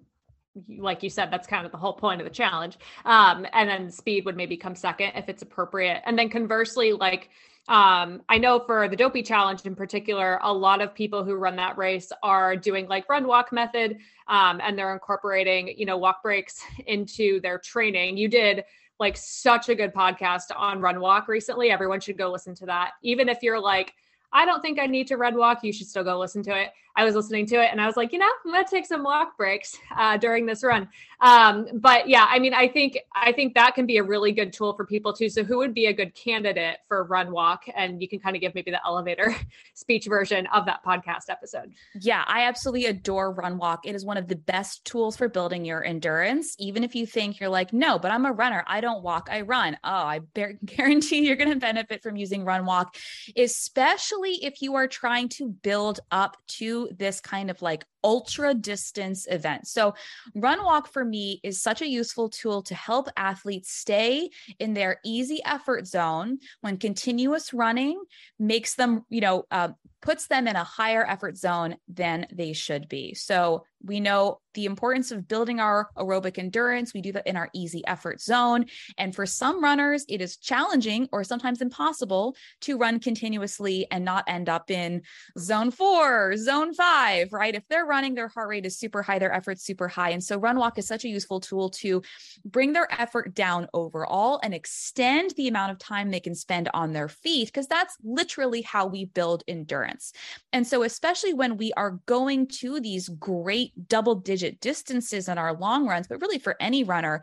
like you said that's kind of the whole point of the challenge. Um and then speed would maybe come second if it's appropriate. And then conversely like um, I know for the dopey challenge in particular, a lot of people who run that race are doing like run walk method, um, and they're incorporating, you know, walk breaks into their training. You did like such a good podcast on run walk recently. Everyone should go listen to that. Even if you're like, I don't think I need to run walk, you should still go listen to it. I was listening to it and I was like, you know, I'm gonna take some walk breaks uh, during this run. Um, but yeah, I mean, I think I think that can be a really good tool for people too. So who would be a good candidate for run walk? And you can kind of give maybe the elevator speech version of that podcast episode. Yeah, I absolutely adore run walk. It is one of the best tools for building your endurance. Even if you think you're like, no, but I'm a runner, I don't walk, I run. Oh, I guarantee you're going to benefit from using run walk, especially if you are trying to build up to this kind of like ultra distance event. So, run walk for me is such a useful tool to help athletes stay in their easy effort zone when continuous running makes them, you know, uh, puts them in a higher effort zone than they should be. So, we know the importance of building our aerobic endurance. We do that in our easy effort zone. And for some runners, it is challenging or sometimes impossible to run continuously and not end up in zone four, zone five, right? If they're running, their heart rate is super high, their effort's super high. And so run walk is such a useful tool to bring their effort down overall and extend the amount of time they can spend on their feet, because that's literally how we build endurance. And so, especially when we are going to these great double digit distances in our long runs, but really for any runner,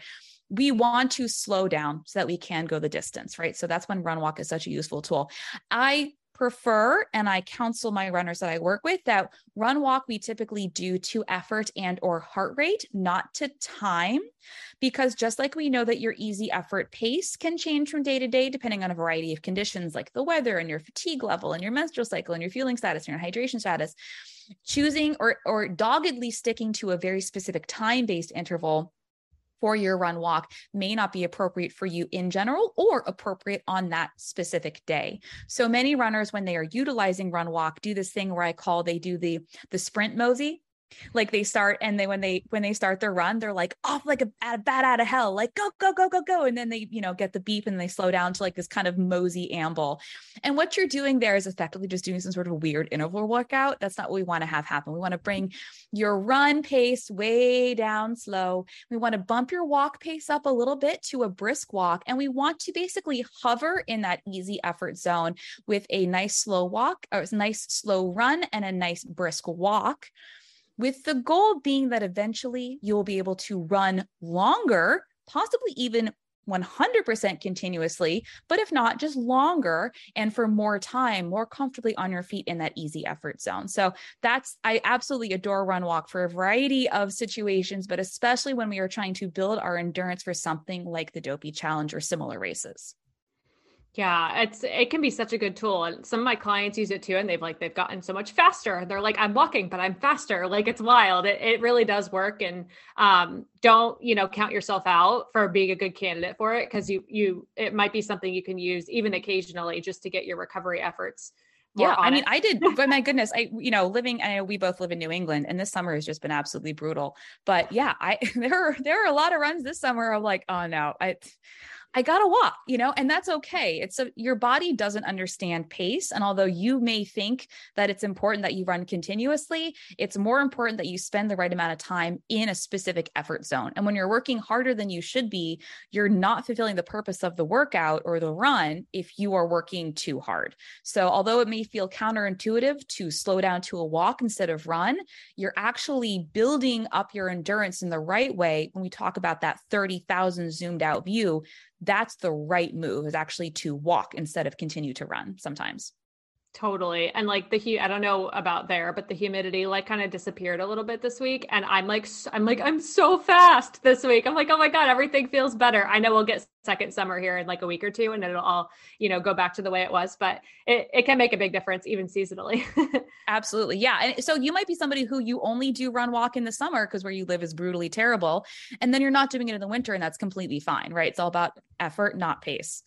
we want to slow down so that we can go the distance, right? So that's when run walk is such a useful tool. I prefer and I counsel my runners that I work with that run walk we typically do to effort and or heart rate, not to time, because just like we know that your easy effort pace can change from day to day depending on a variety of conditions like the weather and your fatigue level and your menstrual cycle and your fueling status and your hydration status, choosing or or doggedly sticking to a very specific time-based interval for your run walk may not be appropriate for you in general or appropriate on that specific day. So many runners when they are utilizing run walk do this thing where I call they do the the sprint mosey like they start and they when they when they start their run they're like off like a, a bat out of hell like go go go go go and then they you know get the beep and they slow down to like this kind of mosey amble. And what you're doing there is effectively just doing some sort of weird interval workout. That's not what we want to have happen. We want to bring your run pace way down slow. We want to bump your walk pace up a little bit to a brisk walk and we want to basically hover in that easy effort zone with a nice slow walk or a nice slow run and a nice brisk walk with the goal being that eventually you'll be able to run longer, possibly even 100% continuously, but if not, just longer and for more time, more comfortably on your feet in that easy effort zone. So that's, I absolutely adore Run Walk for a variety of situations, but especially when we are trying to build our endurance for something like the Dopey Challenge or similar races. Yeah, it's it can be such a good tool. And some of my clients use it too, and they've like they've gotten so much faster. They're like, I'm walking, but I'm faster. Like it's wild. It, it really does work. And um, don't you know count yourself out for being a good candidate for it because you you it might be something you can use even occasionally just to get your recovery efforts. Yeah, I mean, I did. But my goodness, I you know living. I know we both live in New England, and this summer has just been absolutely brutal. But yeah, I there are there are a lot of runs this summer. I'm like, oh no, I I gotta walk, you know, and that's okay. It's a, your body doesn't understand pace. And although you may think that it's important that you run continuously, it's more important that you spend the right amount of time in a specific effort zone. And when you're working harder than you should be, you're not fulfilling the purpose of the workout or the run if you are working too hard. So although it may feel counterintuitive to slow down to a walk instead of run, you're actually building up your endurance in the right way when we talk about that 30,000 zoomed out view that's the right move is actually to walk instead of continue to run sometimes. Totally. And like the heat, I don't know about there, but the humidity like kind of disappeared a little bit this week. And I'm like, I'm like, I'm so fast this week. I'm like, oh my God, everything feels better. I know we'll get second summer here in like a week or two and it'll all, you know, go back to the way it was, but it, it can make a big difference even seasonally. Absolutely. Yeah. And so you might be somebody who you only do run walk in the summer because where you live is brutally terrible. And then you're not doing it in the winter and that's completely fine, right? It's all about effort, not pace.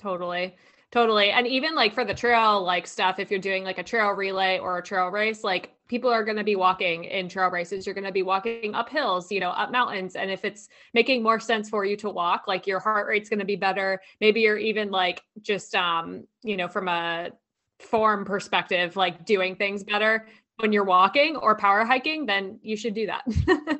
Totally. Totally. And even like for the trail like stuff, if you're doing like a trail relay or a trail race, like people are going to be walking in trail races. You're going to be walking up hills, you know, up mountains. And if it's making more sense for you to walk, like your heart rate's going to be better. Maybe you're even like just, um, you know, from a form perspective, like doing things better when you're walking or power hiking, then you should do that.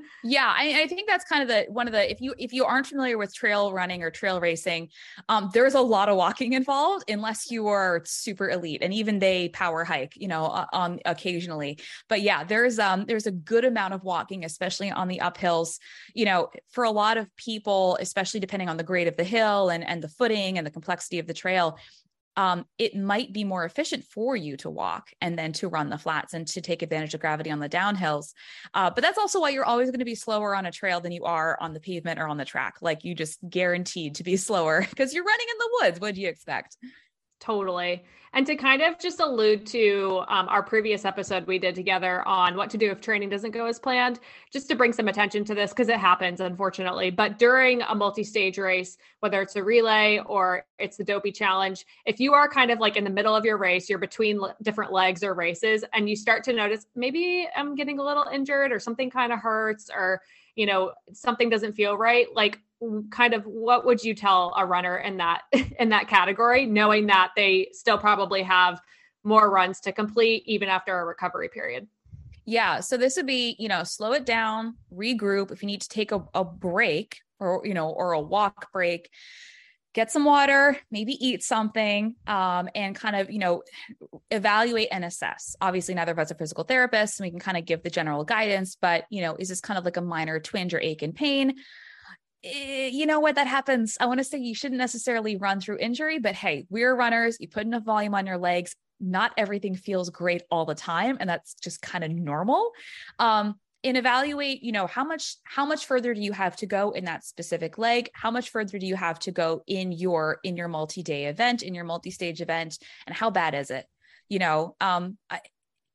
yeah, I, I, think that's kind of the one of the if you if you aren't familiar with trail running or trail racing, um, there's a lot of walking involved unless you are super elite, and even they power hike, you know, on occasionally. But yeah, there's um there's a good amount of walking, especially on the uphills. You know, for a lot of people, especially depending on the grade of the hill and and the footing and the complexity of the trail, um, it might be more efficient for you to walk and then to run the flats and to take advantage of gravity on the downhills. Uh, but that's also why you're always going to be slower on a trail than you are on the pavement or on the track. Like you just guaranteed to be slower because you're running in the woods. What do you expect? Totally. And to kind of just allude to um, our previous episode we did together on what to do if training doesn't go as planned, just to bring some attention to this because it happens, unfortunately. But during a multi stage race, whether it's a relay or it's the dopey challenge, if you are kind of like in the middle of your race, you're between different legs or races, and you start to notice maybe I'm getting a little injured or something kind of hurts or you know something doesn't feel right like kind of what would you tell a runner in that in that category knowing that they still probably have more runs to complete even after a recovery period yeah so this would be you know slow it down regroup if you need to take a, a break or you know or a walk break get some water, maybe eat something, um, and kind of, you know, evaluate and assess. Obviously, neither of us are physical therapists, and we can kind of give the general guidance, but, you know, is this kind of like a minor twinge or ache and pain? Eh, you know what that happens. I want to say you shouldn't necessarily run through injury but hey we're runners you put enough volume on your legs not everything feels great all the time and that's just kind of normal. Um, and evaluate you know how much how much further do you have to go in that specific leg? How much further do you have to go in your in your multi-day event in your multi-stage event and how bad is it? You know um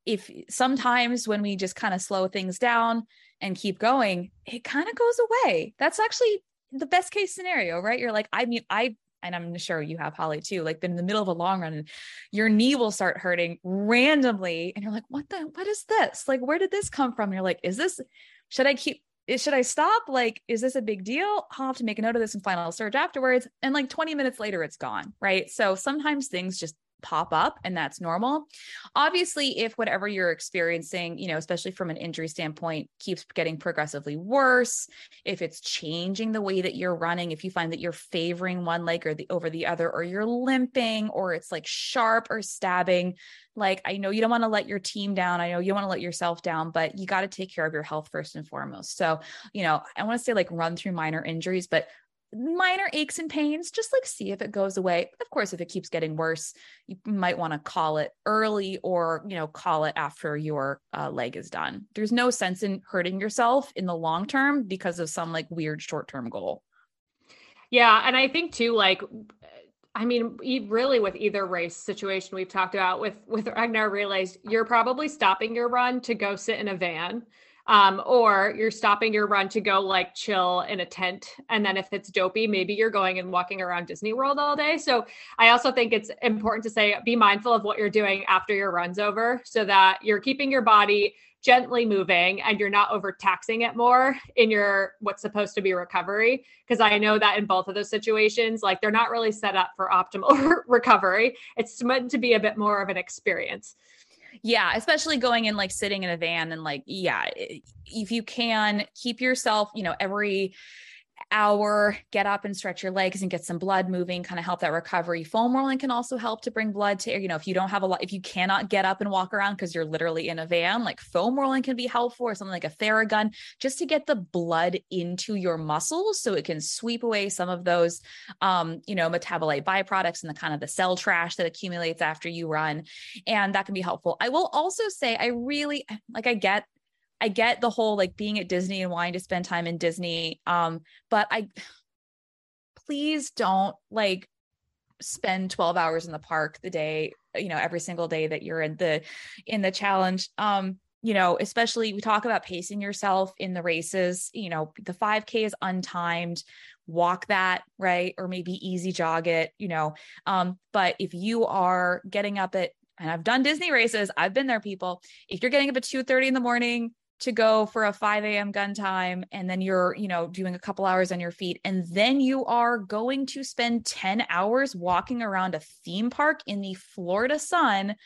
if sometimes when we just kind of slow things down and keep going, it kind of goes away. That's actually the best case scenario, right? You're like, I mean, I, and I'm sure you have Holly too, like been in the middle of a long run your knee will start hurting randomly. And you're like, what the, what is this? Like, where did this come from? And you're like, is this, should I keep, should I stop? Like, is this a big deal? I'll have to make a note of this and final surge afterwards. And like 20 minutes later, it's gone. Right. So sometimes things just pop up and that's normal. Obviously, if whatever you're experiencing, you know, especially from an injury standpoint, keeps getting progressively worse, if it's changing the way that you're running, if you find that you're favoring one leg or the over the other or you're limping or it's like sharp or stabbing, like I know you don't want to let your team down. I know you don't want to let yourself down, but you got to take care of your health first and foremost. So, you know, I want to say like run through minor injuries, but minor aches and pains, just like see if it goes away. Of course, if it keeps getting worse, you might want to call it early or, you know, call it after your uh, leg is done. There's no sense in hurting yourself in the long term because of some like weird short term goal. Yeah. And I think too, like, I mean, really with either race situation we've talked about with with Ragnar relays, you're probably stopping your run to go sit in a van um, or you're stopping your run to go like chill in a tent. And then if it's dopey, maybe you're going and walking around Disney World all day. So I also think it's important to say be mindful of what you're doing after your run's over so that you're keeping your body gently moving and you're not overtaxing it more in your what's supposed to be recovery because i know that in both of those situations like they're not really set up for optimal recovery it's meant to be a bit more of an experience yeah, especially going in like sitting in a van and like, yeah, if you can keep yourself, you know, every hour, get up and stretch your legs and get some blood moving, kind of help that recovery. Foam rolling can also help to bring blood to, you know, if you don't have a lot, if you cannot get up and walk around because you're literally in a van, like foam rolling can be helpful or something like a Theragun just to get the blood into your muscles so it can sweep away some of those, um, you know, metabolite byproducts and the kind of the cell trash that accumulates after you run. And that can be helpful. I will also say, I really like, I get I get the whole like being at Disney and wanting to spend time in Disney. Um, but I please don't like spend 12 hours in the park the day, you know, every single day that you're in the in the challenge. Um, you know, especially we talk about pacing yourself in the races, you know, the 5K is untimed, walk that, right? Or maybe easy jog it, you know. Um, but if you are getting up at and I've done Disney races, I've been there, people. If you're getting up at 2 30 in the morning, to go for a 5 a.m. gun time and then you're, you know, doing a couple hours on your feet. And then you are going to spend 10 hours walking around a theme park in the Florida sun.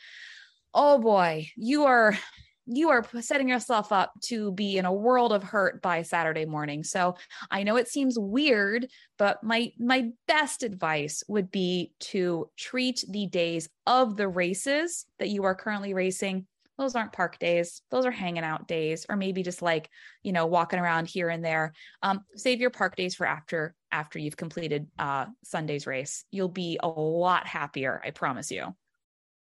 Oh boy, you are you are setting yourself up to be in a world of hurt by Saturday morning. So I know it seems weird, but my my best advice would be to treat the days of the races that you are currently racing those aren't park days. Those are hanging out days or maybe just like you know walking around here and there. Um, save your park days for after after you've completed uh, sunday's race. You'll be a lot happier i promise you.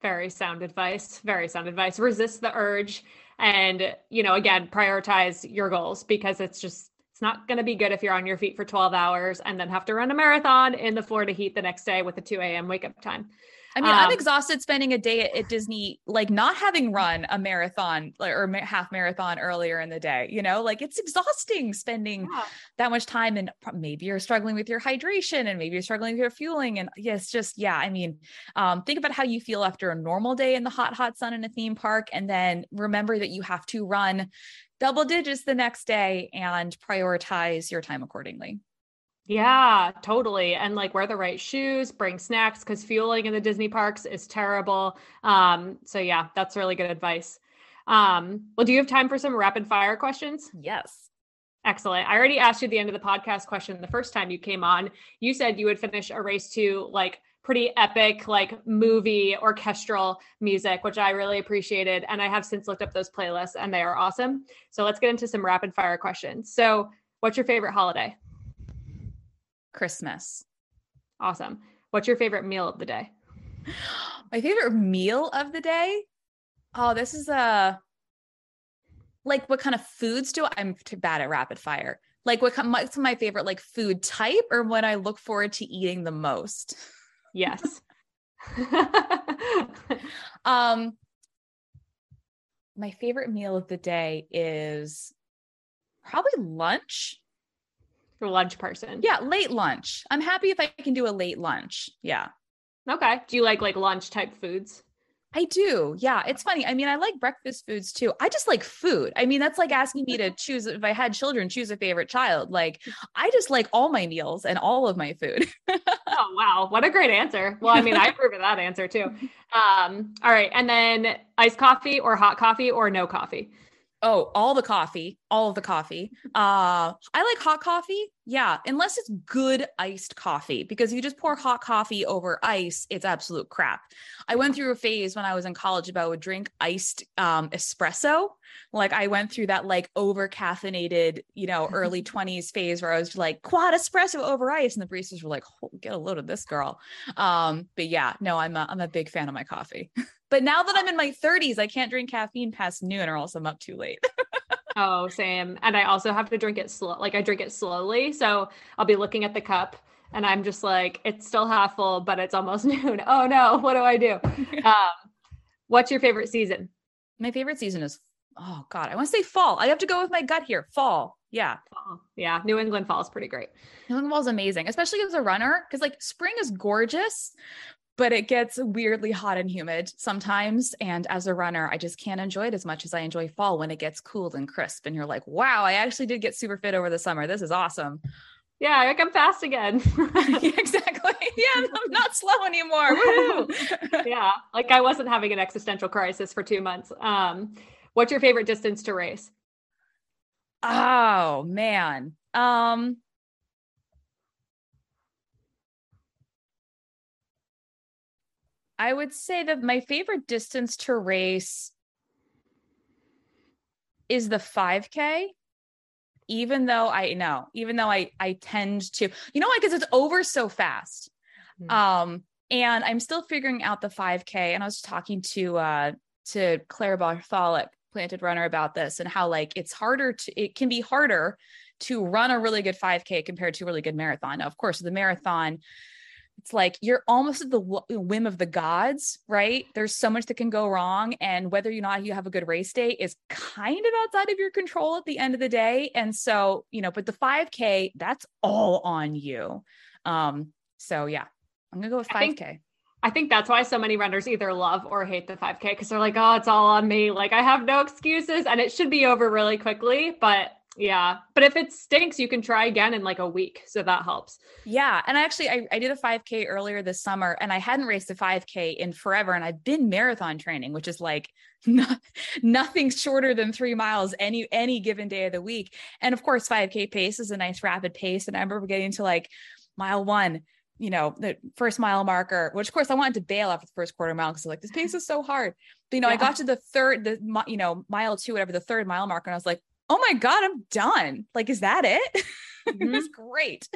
Very sound advice very sound advice. Resist the urge and you know again prioritize your goals because it's just it's not going to be good if you're on your feet for 12 hours and then have to run a marathon in the florida heat the next day with a 2 a.m wake up time I mean, um, I'm exhausted spending a day at, at, Disney, like not having run a marathon or half marathon earlier in the day. You know, like it's exhausting spending yeah. that much time. And maybe you're struggling with your hydration, and maybe you're struggling with your fueling. And yes, just yeah. I mean, um, think about how you feel after a normal day in the hot, hot sun in a theme park, and then remember that you have to run double digits the next day and prioritize your time accordingly. Yeah, totally. And like wear the right shoes, bring snacks because fueling in the Disney parks is terrible. Um, so yeah, that's really good advice. Um, well, do you have time for some rapid fire questions? Yes. Excellent. I already asked you the end of the podcast question the first time you came on. You said you would finish a race to like pretty epic, like movie orchestral music, which I really appreciated. And I have since looked up those playlists and they are awesome. So let's get into some rapid fire questions. So, what's your favorite holiday? Christmas. Awesome. What's your favorite meal of the day? My favorite meal of the day? Oh, this is a like what kind of foods do I, I'm too bad at rapid fire. Like what what's my favorite like food type or what I look forward to eating the most? Yes. um my favorite meal of the day is probably lunch for lunch person. Yeah, late lunch. I'm happy if I can do a late lunch. Yeah. Okay. Do you like like lunch type foods? I do. Yeah. It's funny. I mean, I like breakfast foods too. I just like food. I mean, that's like asking me to choose if I had children, choose a favorite child. Like, I just like all my meals and all of my food. oh, wow. What a great answer. Well, I mean, I approve of that answer too. Um, all right. And then iced coffee or hot coffee or no coffee? Oh, all the coffee, all of the coffee. Uh, I like hot coffee. Yeah, unless it's good iced coffee, because if you just pour hot coffee over ice, it's absolute crap. I went through a phase when I was in college about would drink iced um, espresso. Like I went through that like over caffeinated, you know, early 20s phase where I was like quad espresso over ice. And the baristas were like, oh, get a load of this girl. Um, but yeah, no, I'm a, I'm a big fan of my coffee. But now that I'm in my 30s, I can't drink caffeine past noon or else I'm up too late. oh, same. And I also have to drink it slow. Like I drink it slowly. So I'll be looking at the cup and I'm just like, it's still half full, but it's almost noon. Oh no, what do I do? um, what's your favorite season? My favorite season is, oh God, I want to say fall. I have to go with my gut here. Fall. Yeah. Fall. Yeah. New England fall is pretty great. New England fall is amazing, especially as a runner, because like spring is gorgeous, but it gets weirdly hot and humid sometimes. And as a runner, I just can't enjoy it as much as I enjoy fall when it gets cool and crisp. And you're like, wow, I actually did get super fit over the summer. This is awesome. Yeah, I'm fast again. exactly. Yeah, I'm not slow anymore. yeah, like I wasn't having an existential crisis for two months. Um, what's your favorite distance to race? Oh man. Um, I would say that my favorite distance to race is the 5K. Even though I know, even though I I tend to, you know, because it's over so fast. Mm-hmm. Um, and I'm still figuring out the 5K. And I was talking to uh to Claire Bartholic, planted runner, about this and how like it's harder to it can be harder to run a really good 5K compared to a really good marathon. Now, of course, the marathon, it's like you're almost at the whim of the gods, right? There's so much that can go wrong. And whether or not you have a good race day is kind of outside of your control at the end of the day. And so, you know, but the 5K, that's all on you. Um, so yeah, I'm gonna go with 5K. I think, I think that's why so many runners either love or hate the 5K because they're like, oh, it's all on me. Like I have no excuses and it should be over really quickly. But yeah. But if it stinks, you can try again in like a week. So that helps. Yeah. And I actually I, I did a 5K earlier this summer and I hadn't raced a 5K in forever. And I've been marathon training, which is like not, nothing shorter than three miles any any given day of the week. And of course, 5K pace is a nice rapid pace. And I remember getting to like mile one you know, the first mile marker, which of course I wanted to bail after the first quarter mile because like this pace is so hard. But you know, yeah. I got to the third, the you know, mile two, whatever the third mile marker, and I was like, oh my God, I'm done. Like, is that it? Mm-hmm. it was great.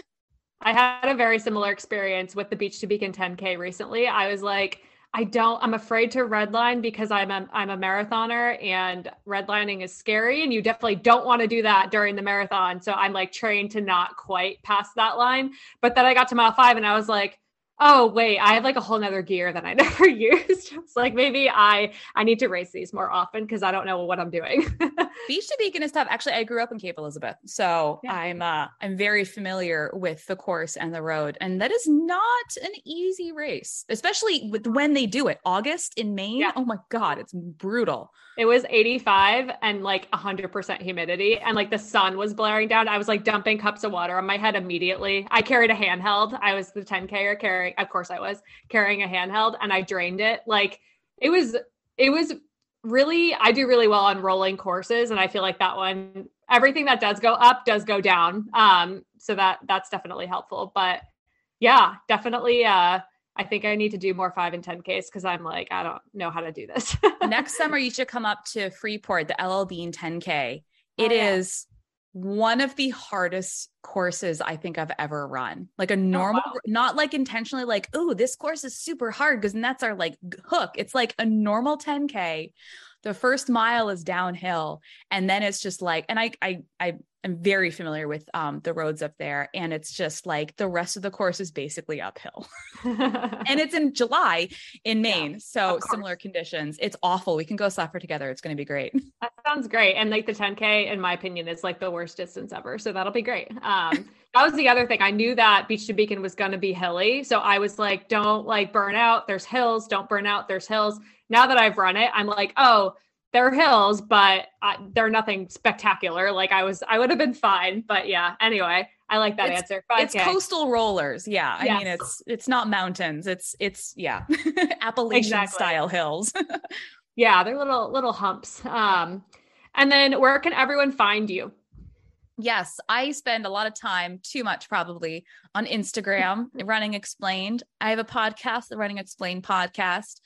I had a very similar experience with the Beach to Beacon 10K recently. I was like, I don't, I'm afraid to redline because I'm a, I'm a marathoner and redlining is scary. And you definitely don't want to do that during the marathon. So I'm like trained to not quite pass that line. But then I got to mile five and I was like, oh wait i have like a whole nother gear that i never used. It's like maybe i i need to race these more often because i don't know what i'm doing. Beach to beacon is tough. Actually i grew up in cape elizabeth so yeah. i'm uh i'm very familiar with the course and the road and that is not an easy race especially with when they do it august in maine? Yeah. oh my god it's brutal it was 85 and like 100% humidity and like the sun was blaring down i was like dumping cups of water on my head immediately i carried a handheld i was the 10k carrying carrying, of course I was carrying a handheld and I drained it. Like it was, it was really, I do really well on rolling courses. And I feel like that one, everything that does go up does go down. Um, so that that's definitely helpful. But yeah, definitely uh I think I need to do more five and 10 Ks because I'm like, I don't know how to do this. Next summer, you should come up to Freeport, the LL Bean 10K. It oh, yeah. is one of the hardest courses I think I've ever run. Like a oh, normal, oh, wow. not like intentionally like, oh, this course is super hard because that's our like hook. It's like a normal 10K. The first mile is downhill. And then it's just like, and I I I am very familiar with um, the roads up there. And it's just like the rest of the course is basically uphill. and it's in July in Maine. Yeah, so similar conditions. It's awful. We can go suffer together. It's going to be great. That sounds great. And like the 10K, in my opinion, is like the worst distance ever. So that'll be great. Um, that was the other thing. I knew that Beach to Beacon was going to be hilly. So I was like, don't like burn out. There's hills. Don't burn out. There's hills. Now that I've run it, I'm like, oh, they're hills, but I, they're nothing spectacular. Like I was, I would have been fine. But yeah, anyway, I like that it's, answer. 5K. It's coastal rollers. Yeah. I yes. mean, it's, it's not mountains. It's, it's, yeah, Appalachian exactly. style hills. yeah. They're little, little humps. Um, and then where can everyone find you? Yes, I spend a lot of time, too much probably, on Instagram, Running Explained. I have a podcast, the Running Explained podcast.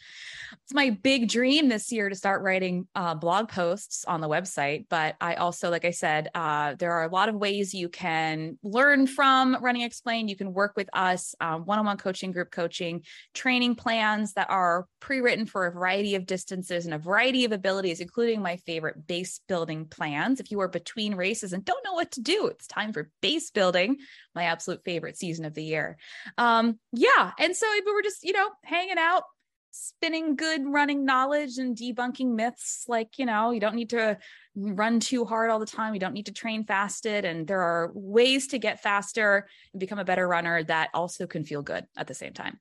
It's my big dream this year to start writing uh, blog posts on the website. But I also, like I said, uh, there are a lot of ways you can learn from Running Explained. You can work with us, one on one coaching, group coaching, training plans that are pre written for a variety of distances and a variety of abilities, including my favorite base building plans. If you are between races and don't know what to do, it's time for base building, my absolute favorite season of the year. Um, yeah. And so we were just, you know, hanging out, spinning good running knowledge and debunking myths like, you know, you don't need to run too hard all the time. You don't need to train fasted. And there are ways to get faster and become a better runner that also can feel good at the same time.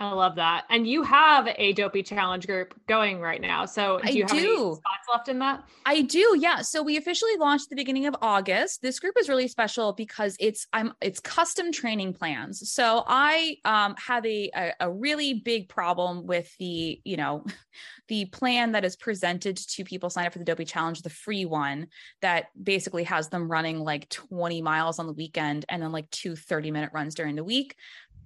I love that. And you have a dopey challenge group going right now. So do you I have do. any spots left in that? I do. Yeah. So we officially launched the beginning of August. This group is really special because it's I'm it's custom training plans. So I um, have a, a, a really big problem with the, you know, the plan that is presented to people sign up for the dopey challenge, the free one that basically has them running like 20 miles on the weekend and then like two 30 minute runs during the week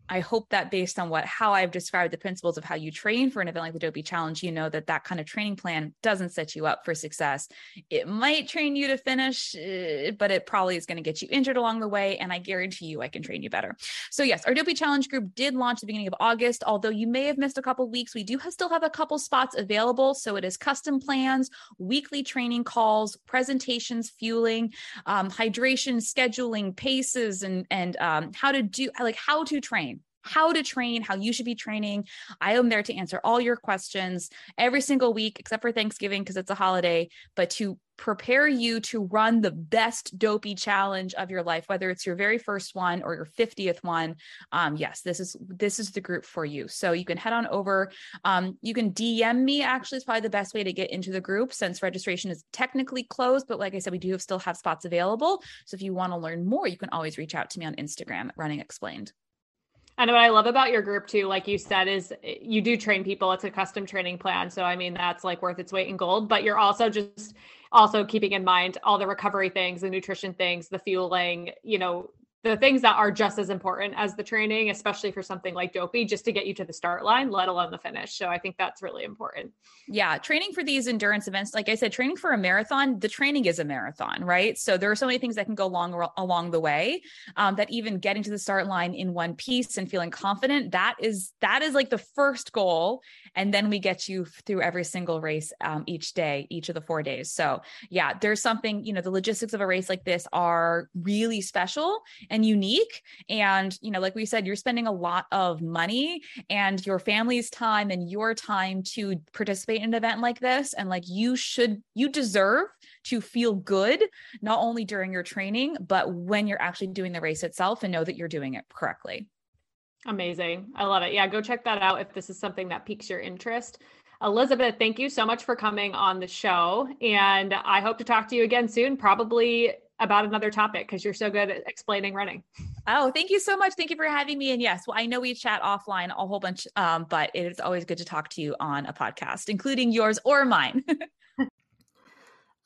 I hope that based on what how I've described the principles of how you train for an event like the Dopey Challenge, you know that that kind of training plan doesn't set you up for success. It might train you to finish, eh, but it probably is going to get you injured along the way. And I guarantee you, I can train you better. So yes, our Dopey Challenge group did launch at the beginning of August. Although you may have missed a couple weeks, we do have, still have a couple spots available. So it is custom plans, weekly training calls, presentations, fueling, um, hydration, scheduling, paces, and and um, how to do like how to train how to train, how you should be training. I am there to answer all your questions every single week, except for Thanksgiving because it's a holiday, but to prepare you to run the best dopey challenge of your life whether it's your very first one or your 50th one um, yes this is this is the group for you. So you can head on over. Um, you can dm me actually is probably the best way to get into the group since registration is technically closed but like i said we do still have spots available. So if you want to learn more you can always reach out to me on instagram at running explained and what I love about your group too, like you said, is eh, you do train people. It's a custom training plan. So I mean that's like worth its weight in gold. But you're also just also keeping in mind all the recovery things, the nutrition things, the fueling, you know, the things that are just as important as the training, especially for something like dopey, just to get you to the start line, let alone the finish. So I think that's really important. Yeah. Training for these endurance events, like I said, training for a marathon, the training is a marathon, right? So there are so many things that can go along along the way. Um, that even getting to the start line in one piece and feeling confident, that is that is like the first goal. And then we get you through every single race um, each day, each of the four days. So yeah, there's something, you know, the logistics of a race like this are really special and unique. And, you know, like we said, you're spending a lot of money and your family's time and your time to participate in an event like this. And like you should, you deserve to feel good, not only during your training, but when you're actually doing the race itself and know that you're doing it correctly. Amazing. I love it. Yeah, go check that out if this is something that piques your interest. Elizabeth, thank you so much for coming on the show. And I hope to talk to you again soon, probably about another topic because you're so good at explaining running. Oh, thank you so much. Thank you for having me. And yes, well, I know we chat offline a whole bunch, um, but it is always good to talk to you on a podcast, including yours or mine.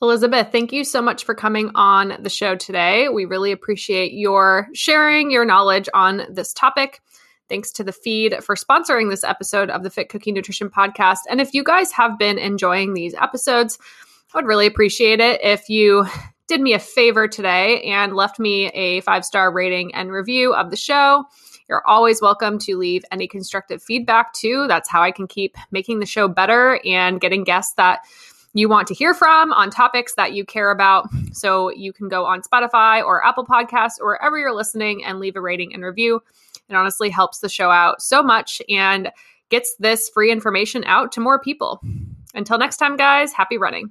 Elizabeth, thank you so much for coming on the show today. We really appreciate your sharing your knowledge on this topic. Thanks to the feed for sponsoring this episode of the Fit Cookie Nutrition Podcast. And if you guys have been enjoying these episodes, I would really appreciate it if you did me a favor today and left me a five star rating and review of the show. You're always welcome to leave any constructive feedback too. That's how I can keep making the show better and getting guests that you want to hear from on topics that you care about. So you can go on Spotify or Apple Podcasts or wherever you're listening and leave a rating and review. It honestly helps the show out so much and gets this free information out to more people. Until next time, guys, happy running.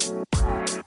Thank you.